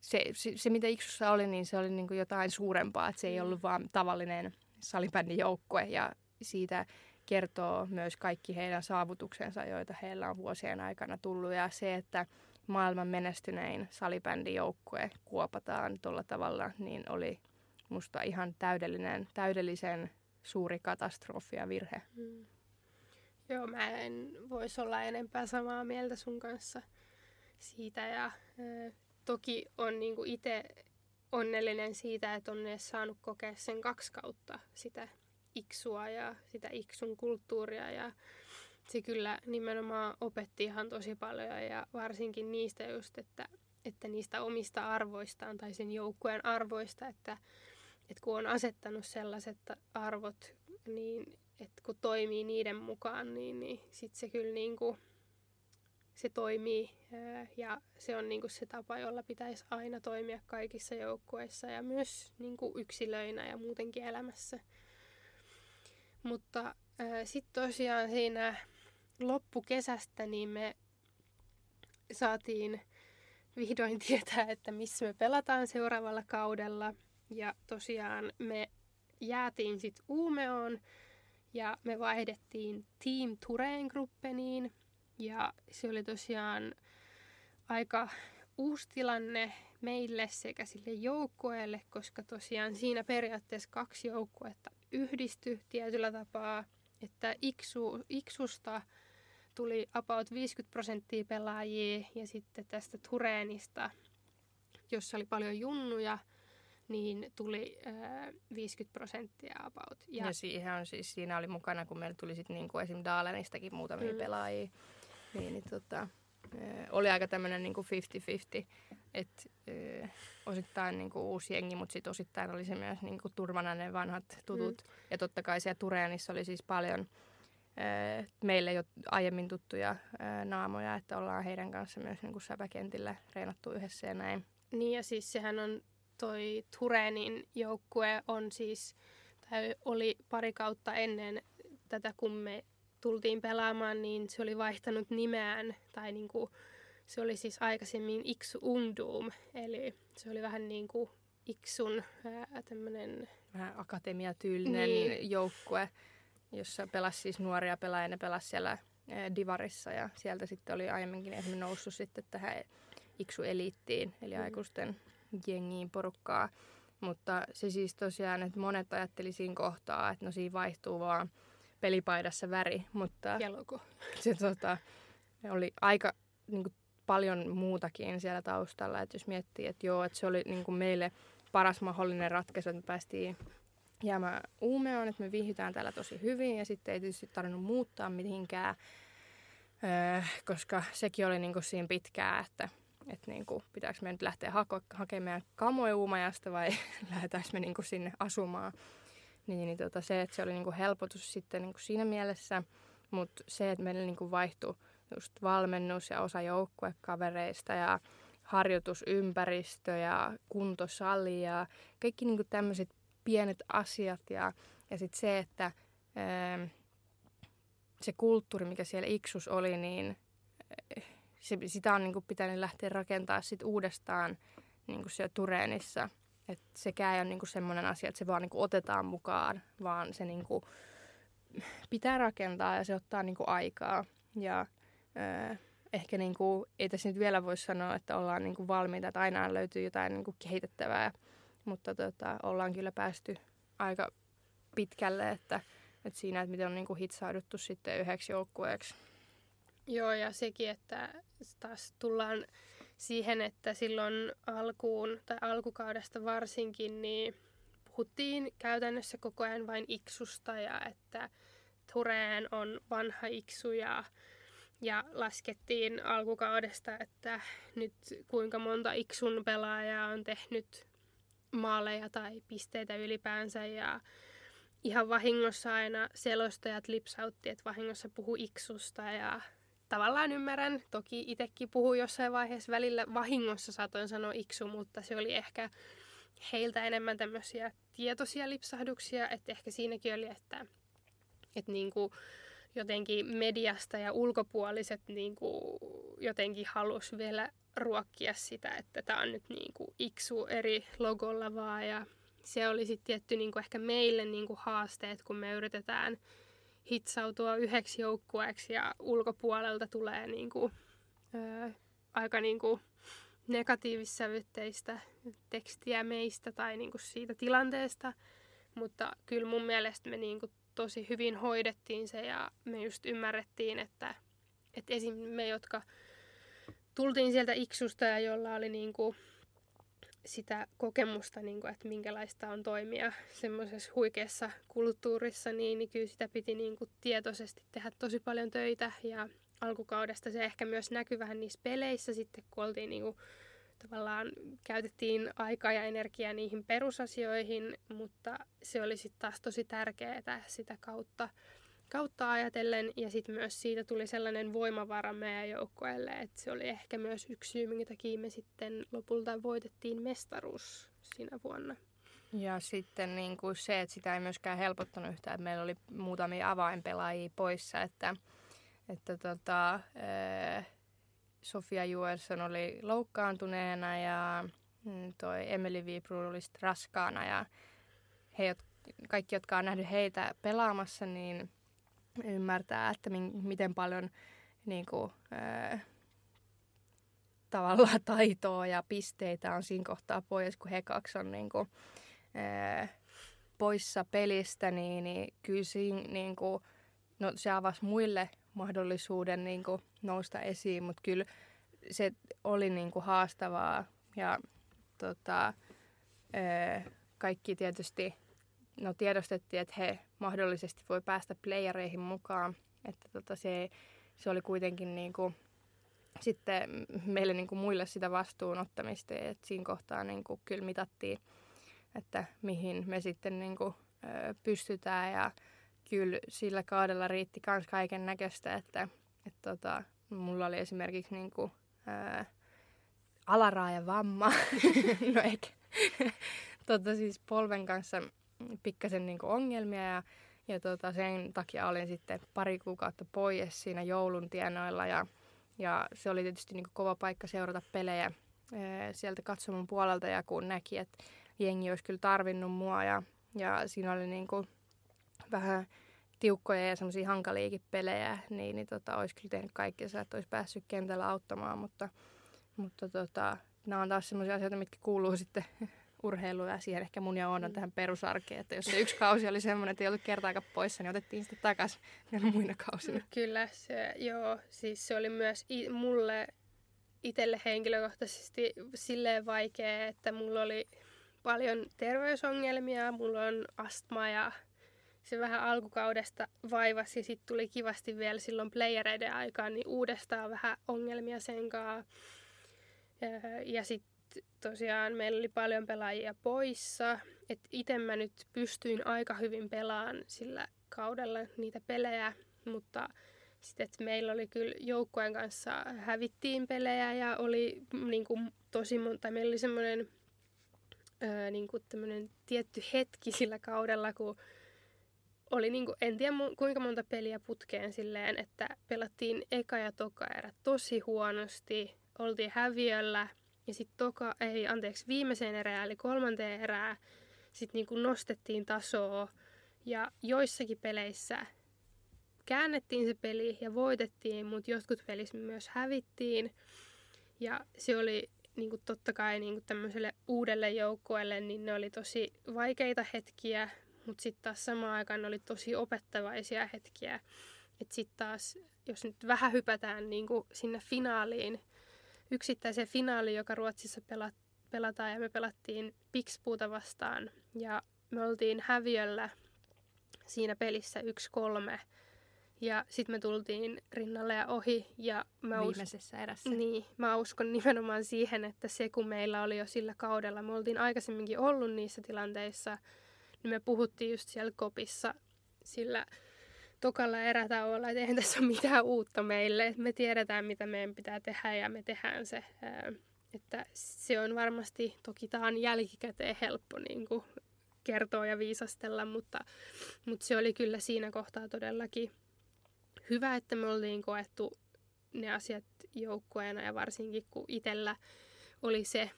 se, se, se, mitä Iksussa oli, niin se oli niin kuin jotain suurempaa, että se ei mm. ollut vaan tavallinen salibändin joukkue ja siitä kertoo myös kaikki heidän saavutuksensa, joita heillä on vuosien aikana tullut ja se, että maailman menestynein salibändijoukkue kuopataan tuolla tavalla, niin oli musta ihan täydellinen, täydellisen suuri katastrofi ja virhe. Mm. Joo, mä en voisi olla enempää samaa mieltä sun kanssa siitä ja ö, toki on niinku itse onnellinen siitä, että on edes saanut kokea sen kaksi kautta sitä iksua ja sitä iksun kulttuuria. Ja se kyllä nimenomaan opetti ihan tosi paljon ja varsinkin niistä just, että, että niistä omista arvoistaan tai sen joukkueen arvoista, että että kun on asettanut sellaiset arvot, niin että kun toimii niiden mukaan, niin, niin sitten se kyllä niin kuin, se toimii ja se on niin kuin se tapa, jolla pitäisi aina toimia kaikissa joukkueissa ja myös niin kuin yksilöinä ja muutenkin elämässä. Mutta sitten tosiaan siinä loppukesästä niin me saatiin vihdoin tietää, että missä me pelataan seuraavalla kaudella – ja tosiaan me jäätiin sitten Uumeoon ja me vaihdettiin Team Tureen gruppeniin. Ja se oli tosiaan aika uusi tilanne meille sekä sille joukkueelle, koska tosiaan siinä periaatteessa kaksi joukkuetta yhdistyi tietyllä tapaa, että Iksu, Iksusta tuli about 50 prosenttia pelaajia ja sitten tästä Tureenista, jossa oli paljon junnuja – niin tuli äh, 50 prosenttia about. Ja, ja siihen on siis, siinä oli mukana, kun meillä tuli sitten niin kuin esim. Daalenistakin muutamia mm. pelaajia, niin, niin tota, äh, oli aika tämmöinen niin 50-50, että äh, osittain niin kuin uusi jengi, mutta sitten osittain oli se myös niin kuin turvana ne vanhat tutut. Mm. Ja totta kai siellä Tureenissa oli siis paljon äh, meille jo aiemmin tuttuja naamoja, että ollaan heidän kanssa myös niin kuin säpäkentillä reenattu yhdessä ja näin. Niin ja siis sehän on toi Turenin joukkue on siis, tai oli pari kautta ennen tätä, kun me tultiin pelaamaan, niin se oli vaihtanut nimeään, tai niin kuin, se oli siis aikaisemmin Iksu Ungdom, eli se oli vähän niin kuin Iksun tämmöinen... Vähän akatemiatyylinen niin. joukkue. jossa pelasi siis nuoria pelaajia, ne pelasi siellä Divarissa ja sieltä sitten oli aiemminkin esimerkiksi noussut sitten tähän Iksu-eliittiin, eli mm. aikuisten jengiin porukkaa. Mutta se siis tosiaan, että monet ajatteli siinä kohtaa, että no siinä vaihtuu vaan pelipaidassa väri, mutta ja logo. se tota, oli aika niin kuin, paljon muutakin siellä taustalla. Että jos miettii, että joo, että se oli niin kuin meille paras mahdollinen ratkaisu, että me päästiin jäämään Uumeoon, että me viihdytään täällä tosi hyvin ja sitten ei tietysti tarvinnut muuttaa mihinkään, öö, koska sekin oli niin kuin siinä pitkää, että että niin kuin, pitääkö me nyt lähteä hako, hakemaan kamoja Uumajasta vai lähdetäänkö me niin kuin sinne asumaan. Niin, niin tota, se, että se oli niin kuin helpotus sitten niin kuin siinä mielessä, mutta se, että meillä niin kuin vaihtui just valmennus ja osa joukkuekavereista ja harjoitusympäristö ja kuntosali ja kaikki niin kuin tämmöiset pienet asiat ja, ja sitten se, että ää, se kulttuuri, mikä siellä Iksus oli, niin se, sitä on niin kuin pitänyt lähteä rakentaa sit uudestaan kuin siellä Tureenissa. Et sekään ei ole niin kuin semmoinen asia, että se vaan niin kuin otetaan mukaan, vaan se niin kuin pitää rakentaa ja se ottaa niin kuin aikaa. Ja äh, ehkä niin kuin, ei tässä nyt vielä voi sanoa, että ollaan niin kuin valmiita, että aina löytyy jotain niin kuin kehitettävää, mutta tota, ollaan kyllä päästy aika pitkälle, että, että siinä, että miten on niin kuin hitsauduttu sitten yhdeksi joukkueeksi. Joo, ja sekin, että taas tullaan siihen, että silloin alkuun tai alkukaudesta varsinkin, niin puhuttiin käytännössä koko ajan vain iksusta ja että Tureen on vanha iksu ja, ja laskettiin alkukaudesta, että nyt kuinka monta iksun pelaajaa on tehnyt maaleja tai pisteitä ylipäänsä ja ihan vahingossa aina selostajat lipsautti, että vahingossa puhu iksusta ja tavallaan ymmärrän. Toki itsekin puhuin jossain vaiheessa välillä vahingossa saatoin sanoa iksu, mutta se oli ehkä heiltä enemmän tämmöisiä tietoisia lipsahduksia, että ehkä siinäkin oli, että, että niin kuin jotenkin mediasta ja ulkopuoliset niin kuin jotenkin halus vielä ruokkia sitä, että tämä on nyt niin kuin iksu eri logolla vaan ja se oli sitten tietty niin kuin ehkä meille niin kuin haasteet, kun me yritetään hitsautua yhdeksi joukkueeksi ja ulkopuolelta tulee niin kuin, ää, aika niin kuin negatiivissävytteistä tekstiä meistä tai niin kuin siitä tilanteesta. Mutta kyllä mun mielestä me niin kuin tosi hyvin hoidettiin se ja me just ymmärrettiin, että, että esim. me, jotka tultiin sieltä Iksusta ja jolla oli niin kuin sitä kokemusta, niin kuin, että minkälaista on toimia semmoisessa huikeassa kulttuurissa, niin, niin kyllä sitä piti niin kuin, tietoisesti tehdä tosi paljon töitä. Ja alkukaudesta se ehkä myös näkyi vähän niissä peleissä sitten, kun oltiin niin kuin, tavallaan käytettiin aikaa ja energiaa niihin perusasioihin, mutta se oli sitten taas tosi tärkeää sitä kautta kautta ajatellen ja sitten myös siitä tuli sellainen voimavara meidän joukkueelle, että se oli ehkä myös yksi syy, minkä takia me sitten lopulta voitettiin mestaruus siinä vuonna. Ja sitten niin kuin se, että sitä ei myöskään helpottanut yhtään, että meillä oli muutamia avainpelaajia poissa, että, että tota, Sofia Juelson oli loukkaantuneena ja mm, toi Emily Vibru oli raskaana ja he, kaikki, jotka on nähnyt heitä pelaamassa, niin ymmärtää, että min, miten paljon niin kuin, ää, tavallaan taitoa ja pisteitä on siinä kohtaa pois, kun he kaksi on niin kuin, ää, poissa pelistä, niin, niin kyllä siinä, niin kuin, no, se avasi muille mahdollisuuden niin kuin, nousta esiin, mutta kyllä se oli niin kuin, haastavaa ja tota, ää, kaikki tietysti no tiedostettiin, että he mahdollisesti voi päästä playereihin mukaan. Että tota se, se oli kuitenkin niin kuin, sitten meille niin kuin muille sitä vastuun ottamista. Että siinä kohtaa niin kuin kyllä mitattiin, että mihin me sitten niin kuin, ö, pystytään. Ja kyllä sillä kaudella riitti myös kaiken näköistä, että, että tota, mulla oli esimerkiksi niin kuin, ö, alaraajan vamma. no eikä. tota, siis polven kanssa pikkasen niin ongelmia ja, ja tota, sen takia olin sitten pari kuukautta pois siinä joulun tienoilla ja, ja se oli tietysti niin kova paikka seurata pelejä sieltä katsomon puolelta ja kun näki, että jengi olisi kyllä tarvinnut mua ja, ja siinä oli niin kuin vähän tiukkoja ja semmoisia hankaliakin pelejä, niin, niin tota, olisi kyllä tehnyt kaikkea, että olisi päässyt kentällä auttamaan, mutta, mutta tota, nämä on taas semmoisia asioita, mitkä kuuluu sitten urheiluun ja siihen ehkä mun ja Oonan mm. tähän perusarkeen, että jos se yksi kausi oli semmoinen, että ei ollut kertaakaan poissa, niin otettiin sitten takaisin vielä muina kausina. Kyllä, se, joo, siis se oli myös i- mulle itselle henkilökohtaisesti silleen vaikea, että mulla oli paljon terveysongelmia, mulla on astma ja se vähän alkukaudesta vaivasi ja sitten tuli kivasti vielä silloin playereiden aikaan, niin uudestaan vähän ongelmia sen kanssa. Ja sitten tosiaan meillä oli paljon pelaajia poissa. että itse mä nyt pystyin aika hyvin pelaamaan sillä kaudella niitä pelejä, mutta sitten meillä oli kyllä joukkueen kanssa hävittiin pelejä ja oli niin kuin, tosi monta, meillä oli semmoinen niin kuin tietty hetki sillä kaudella, kun oli niinku, en tiedä kuinka monta peliä putkeen silleen, että pelattiin eka ja toka erä tosi huonosti, oltiin häviöllä ja sitten toka, ei anteeksi, viimeiseen erään eli kolmanteen erään sitten niinku nostettiin tasoa ja joissakin peleissä käännettiin se peli ja voitettiin, mutta jotkut pelissä myös hävittiin. Ja se oli niin kuin totta kai niin kuin tämmöiselle uudelle joukkueelle, niin ne oli tosi vaikeita hetkiä, mutta sitten taas samaan aikaan oli tosi opettavaisia hetkiä. Että sitten taas, jos nyt vähän hypätään niin kuin sinne finaaliin, yksittäiseen finaaliin, joka Ruotsissa pelat, pelataan, ja me pelattiin Pixpuuta vastaan, ja me oltiin häviöllä siinä pelissä 1-3, ja sitten me tultiin rinnalle ja ohi. Ja mä Viimeisessä erässä. Niin, mä uskon nimenomaan siihen, että se kun meillä oli jo sillä kaudella, me oltiin aikaisemminkin ollut niissä tilanteissa, niin me puhuttiin just siellä kopissa sillä tokalla erätauolla, että eihän tässä ole mitään uutta meille. Me tiedetään, mitä meidän pitää tehdä ja me tehdään se. Että se on varmasti, toki tämä on jälkikäteen helppo niin kuin kertoa ja viisastella, mutta, mutta se oli kyllä siinä kohtaa todellakin hyvä, että me oltiin koettu ne asiat joukkueena ja varsinkin kun itsellä oli se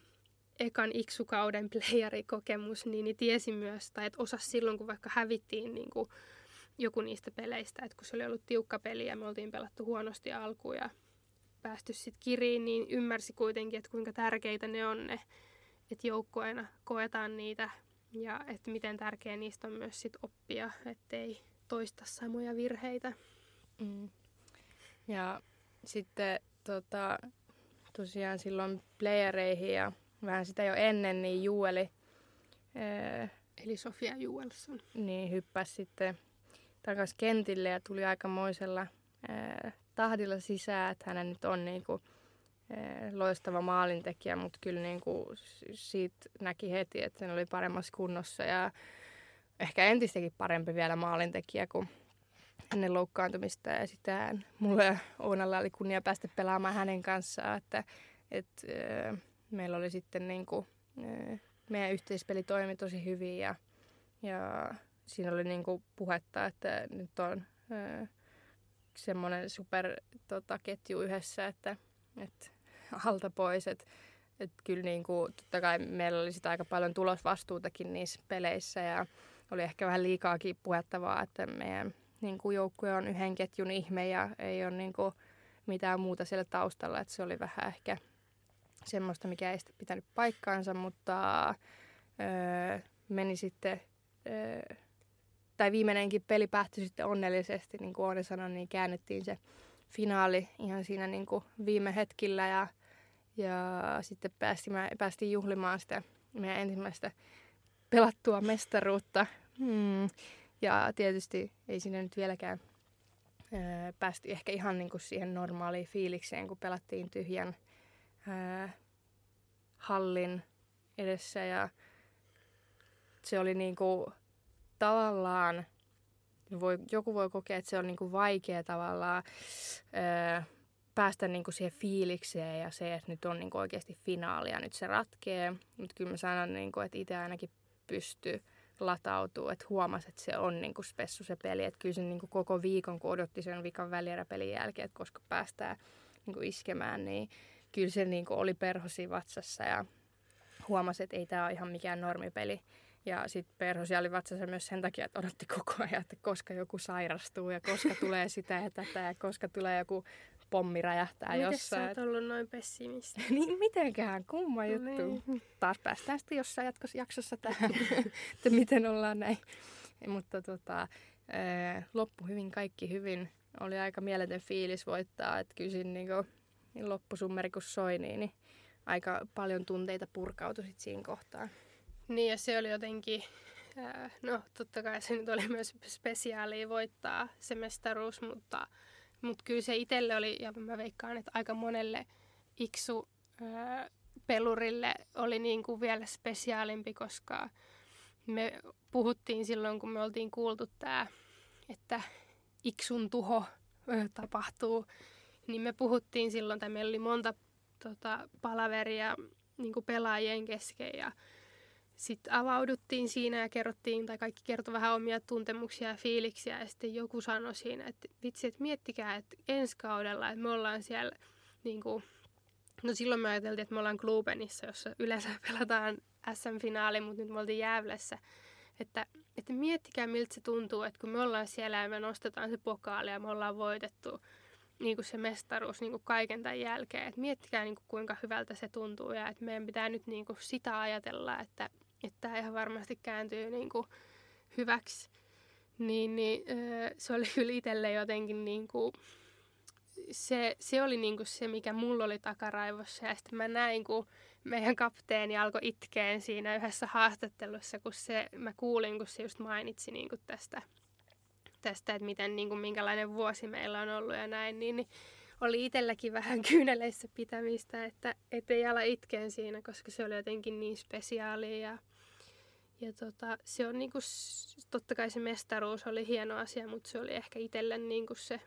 ekan iksukauden playerikokemus, niin, niin tiesi myös, tai että osasi silloin, kun vaikka hävittiin niin kuin joku niistä peleistä, että kun se oli ollut tiukka peli ja me oltiin pelattu huonosti alkuun ja päästy sitten kiriin, niin ymmärsi kuitenkin, että kuinka tärkeitä ne on ne, että joukkueena koetaan niitä ja että miten tärkeä niistä on myös sit oppia, ettei toista samoja virheitä. Mm. Ja sitten tota, tosiaan silloin playereihin ja vähän sitä jo ennen, niin Jueli... Ää, Eli Sofia Juelson. Niin, hyppäsi sitten takaisin kentille ja tuli aikamoisella ää, tahdilla sisään, että hän nyt on niinku, ää, loistava maalintekijä, mutta kyllä niinku, siitä näki heti, että hän oli paremmassa kunnossa ja ehkä entistäkin parempi vielä maalintekijä kuin hänen loukkaantumista ja sitä mulle ja Ounalla oli kunnia päästä pelaamaan hänen kanssaan, että, että meillä oli sitten niin kuin, meidän yhteispeli toimi tosi hyvin ja, ja siinä oli niin kuin puhetta, että nyt on semmoinen super tota, yhdessä, että, että alta pois, että että kyllä niin kuin, totta kai meillä oli sitä aika paljon tulosvastuutakin niissä peleissä ja oli ehkä vähän liikaakin puhettavaa, että meidän niin kuin joukkue on yhden ketjun ihme ja ei ole niin kuin mitään muuta siellä taustalla. Että se oli vähän ehkä semmoista, mikä ei sitten pitänyt paikkaansa, mutta öö, meni sitten, öö, tai viimeinenkin peli päättyi sitten onnellisesti, niin kuin Oone sanoi, niin käännettiin se finaali ihan siinä niin kuin viime hetkillä ja, ja sitten päästiin, päästiin juhlimaan sitä meidän ensimmäistä pelattua mestaruutta. Hmm. Ja tietysti ei sinne nyt vieläkään ää, päästy ehkä ihan niin kuin siihen normaaliin fiilikseen, kun pelattiin tyhjän ää, hallin edessä. Ja se oli niin kuin tavallaan, voi, joku voi kokea, että se on niin kuin vaikea tavallaan ää, päästä niin kuin siihen fiilikseen ja se, että nyt on niin kuin oikeasti finaali ja nyt se ratkee. Mutta kyllä mä sanon, niin kuin, että itse ainakin pystyy latautuu, että huomasi, että se on niin kuin spessu se peli. Että kyllä se niin kuin koko viikon, kun odotti sen viikon välieräpelin jälkeen, että koska päästään niin kuin iskemään, niin kyllä se niin kuin oli perhosi vatsassa ja huomasi, että ei tämä ole ihan mikään normipeli. Ja sitten perhosi oli vatsassa myös sen takia, että odotti koko ajan, että koska joku sairastuu ja koska tulee sitä ja tätä ja koska tulee joku pommi räjähtää Miten jossain. sä oot ollut noin pessimisti? niin mitenkään, kumma juttu. Niin. Taas päästään sitten jossain jatkos, jaksossa tähän, että miten ollaan näin. Mutta tota, loppu hyvin, kaikki hyvin. Oli aika mieletön fiilis voittaa, että kyllä siinä niinku, loppusummeri kun soi, niin, niin aika paljon tunteita purkautui sit siinä kohtaa. Niin ja se oli jotenkin, no totta kai se nyt oli myös spesiaalia voittaa se mestaruus, mutta, mutta kyllä se itselle oli, ja mä veikkaan, että aika monelle iksu pelurille oli niin kuin vielä spesiaalimpi, koska me puhuttiin silloin, kun me oltiin kuultu tämä, että iksun tuho tapahtuu, niin me puhuttiin silloin, tai meillä oli monta tota, palaveria niin kuin pelaajien kesken ja sitten avauduttiin siinä ja kerrottiin, tai kaikki kertoi vähän omia tuntemuksia ja fiiliksiä, ja sitten joku sanoi siinä, että vitsi, että miettikää, että ensi kaudella, että me ollaan siellä, niin kuin, no silloin me ajateltiin, että me ollaan Klubenissa, jossa yleensä pelataan SM-finaali, mutta nyt me oltiin Jäävlessä, että, että miettikää miltä se tuntuu, että kun me ollaan siellä ja me nostetaan se pokaali ja me ollaan voitettu niin kuin se mestaruus niin kuin kaiken tämän jälkeen. että miettikää niin kuin kuinka hyvältä se tuntuu ja että meidän pitää nyt niin kuin sitä ajatella, että, että tämä ihan varmasti kääntyy niin kuin hyväksi. Niin, niin se oli kyllä itselle jotenkin niin kuin, se, se oli niin kuin se, mikä mulla oli takaraivossa. Ja sitten mä näin, kun meidän kapteeni alkoi itkeen siinä yhdessä haastattelussa, kun se, mä kuulin, kun se just mainitsi niin kuin tästä, tästä, että miten, niin kuin, minkälainen vuosi meillä on ollut ja näin, niin, niin oli itselläkin vähän kyyneleissä pitämistä, että ei ala itkeen siinä, koska se oli jotenkin niin spesiaalia ja, ja tota, se on niinku, totta kai se mestaruus oli hieno asia, mutta se oli ehkä itselle niinku se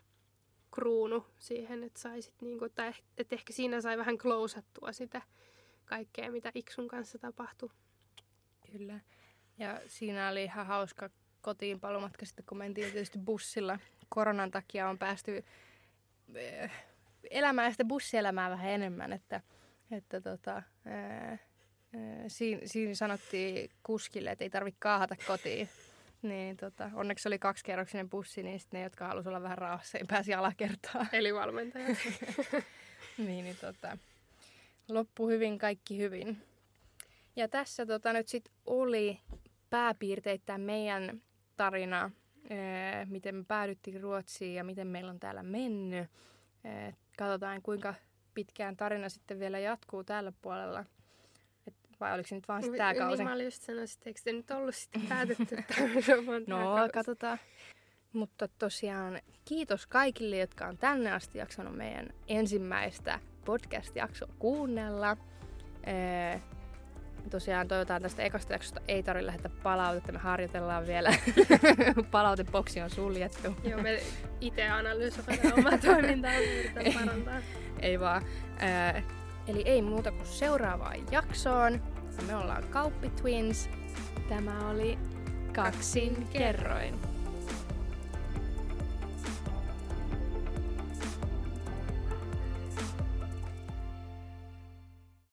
kruunu siihen, että saisit niinku, tai että ehkä siinä sai vähän klousattua sitä kaikkea, mitä Iksun kanssa tapahtui. Kyllä. Ja siinä oli ihan hauska kotiin palumatka sitten, kun mentiin tietysti bussilla. Koronan takia on päästy eh, elämään sitä bussielämää vähän enemmän, että, että tota, ää, siinä, siinä sanottiin kuskille, että ei tarvitse kaahata kotiin. Niin tota, onneksi oli kaksikerroksinen bussi, niin sitten ne, jotka halusivat olla vähän rauhassa, ei pääsi alakertaan. Eli valmentajat. niin, niin tota, loppu hyvin, kaikki hyvin. Ja tässä tota, nyt sitten oli pääpiirteittäin meidän tarina, ee, miten me päädyttiin Ruotsiin ja miten meillä on täällä mennyt. Ee, katsotaan, kuinka pitkään tarina sitten vielä jatkuu tällä puolella. Vai oliko se nyt vaan tämä kausi? Niin mä olin just sanoa, että eikö se nyt ollut sitten päätetty, No, katsotaan. Mutta tosiaan kiitos kaikille, jotka on tänne asti jaksanut meidän ensimmäistä podcast-jaksoa kuunnella. Ee, tosiaan toivotaan tästä ekasta jaksosta ei tarvitse lähettää palautetta, me harjoitellaan vielä. Palautepoksi on suljettu. Joo, me itse analysoidaan omaa toimintaa ja parantaa. ei vaan. Ee, eli ei muuta kuin seuraavaan jaksoon. Me ollaan Kauppi Twins. Tämä oli Kaksin kerroin.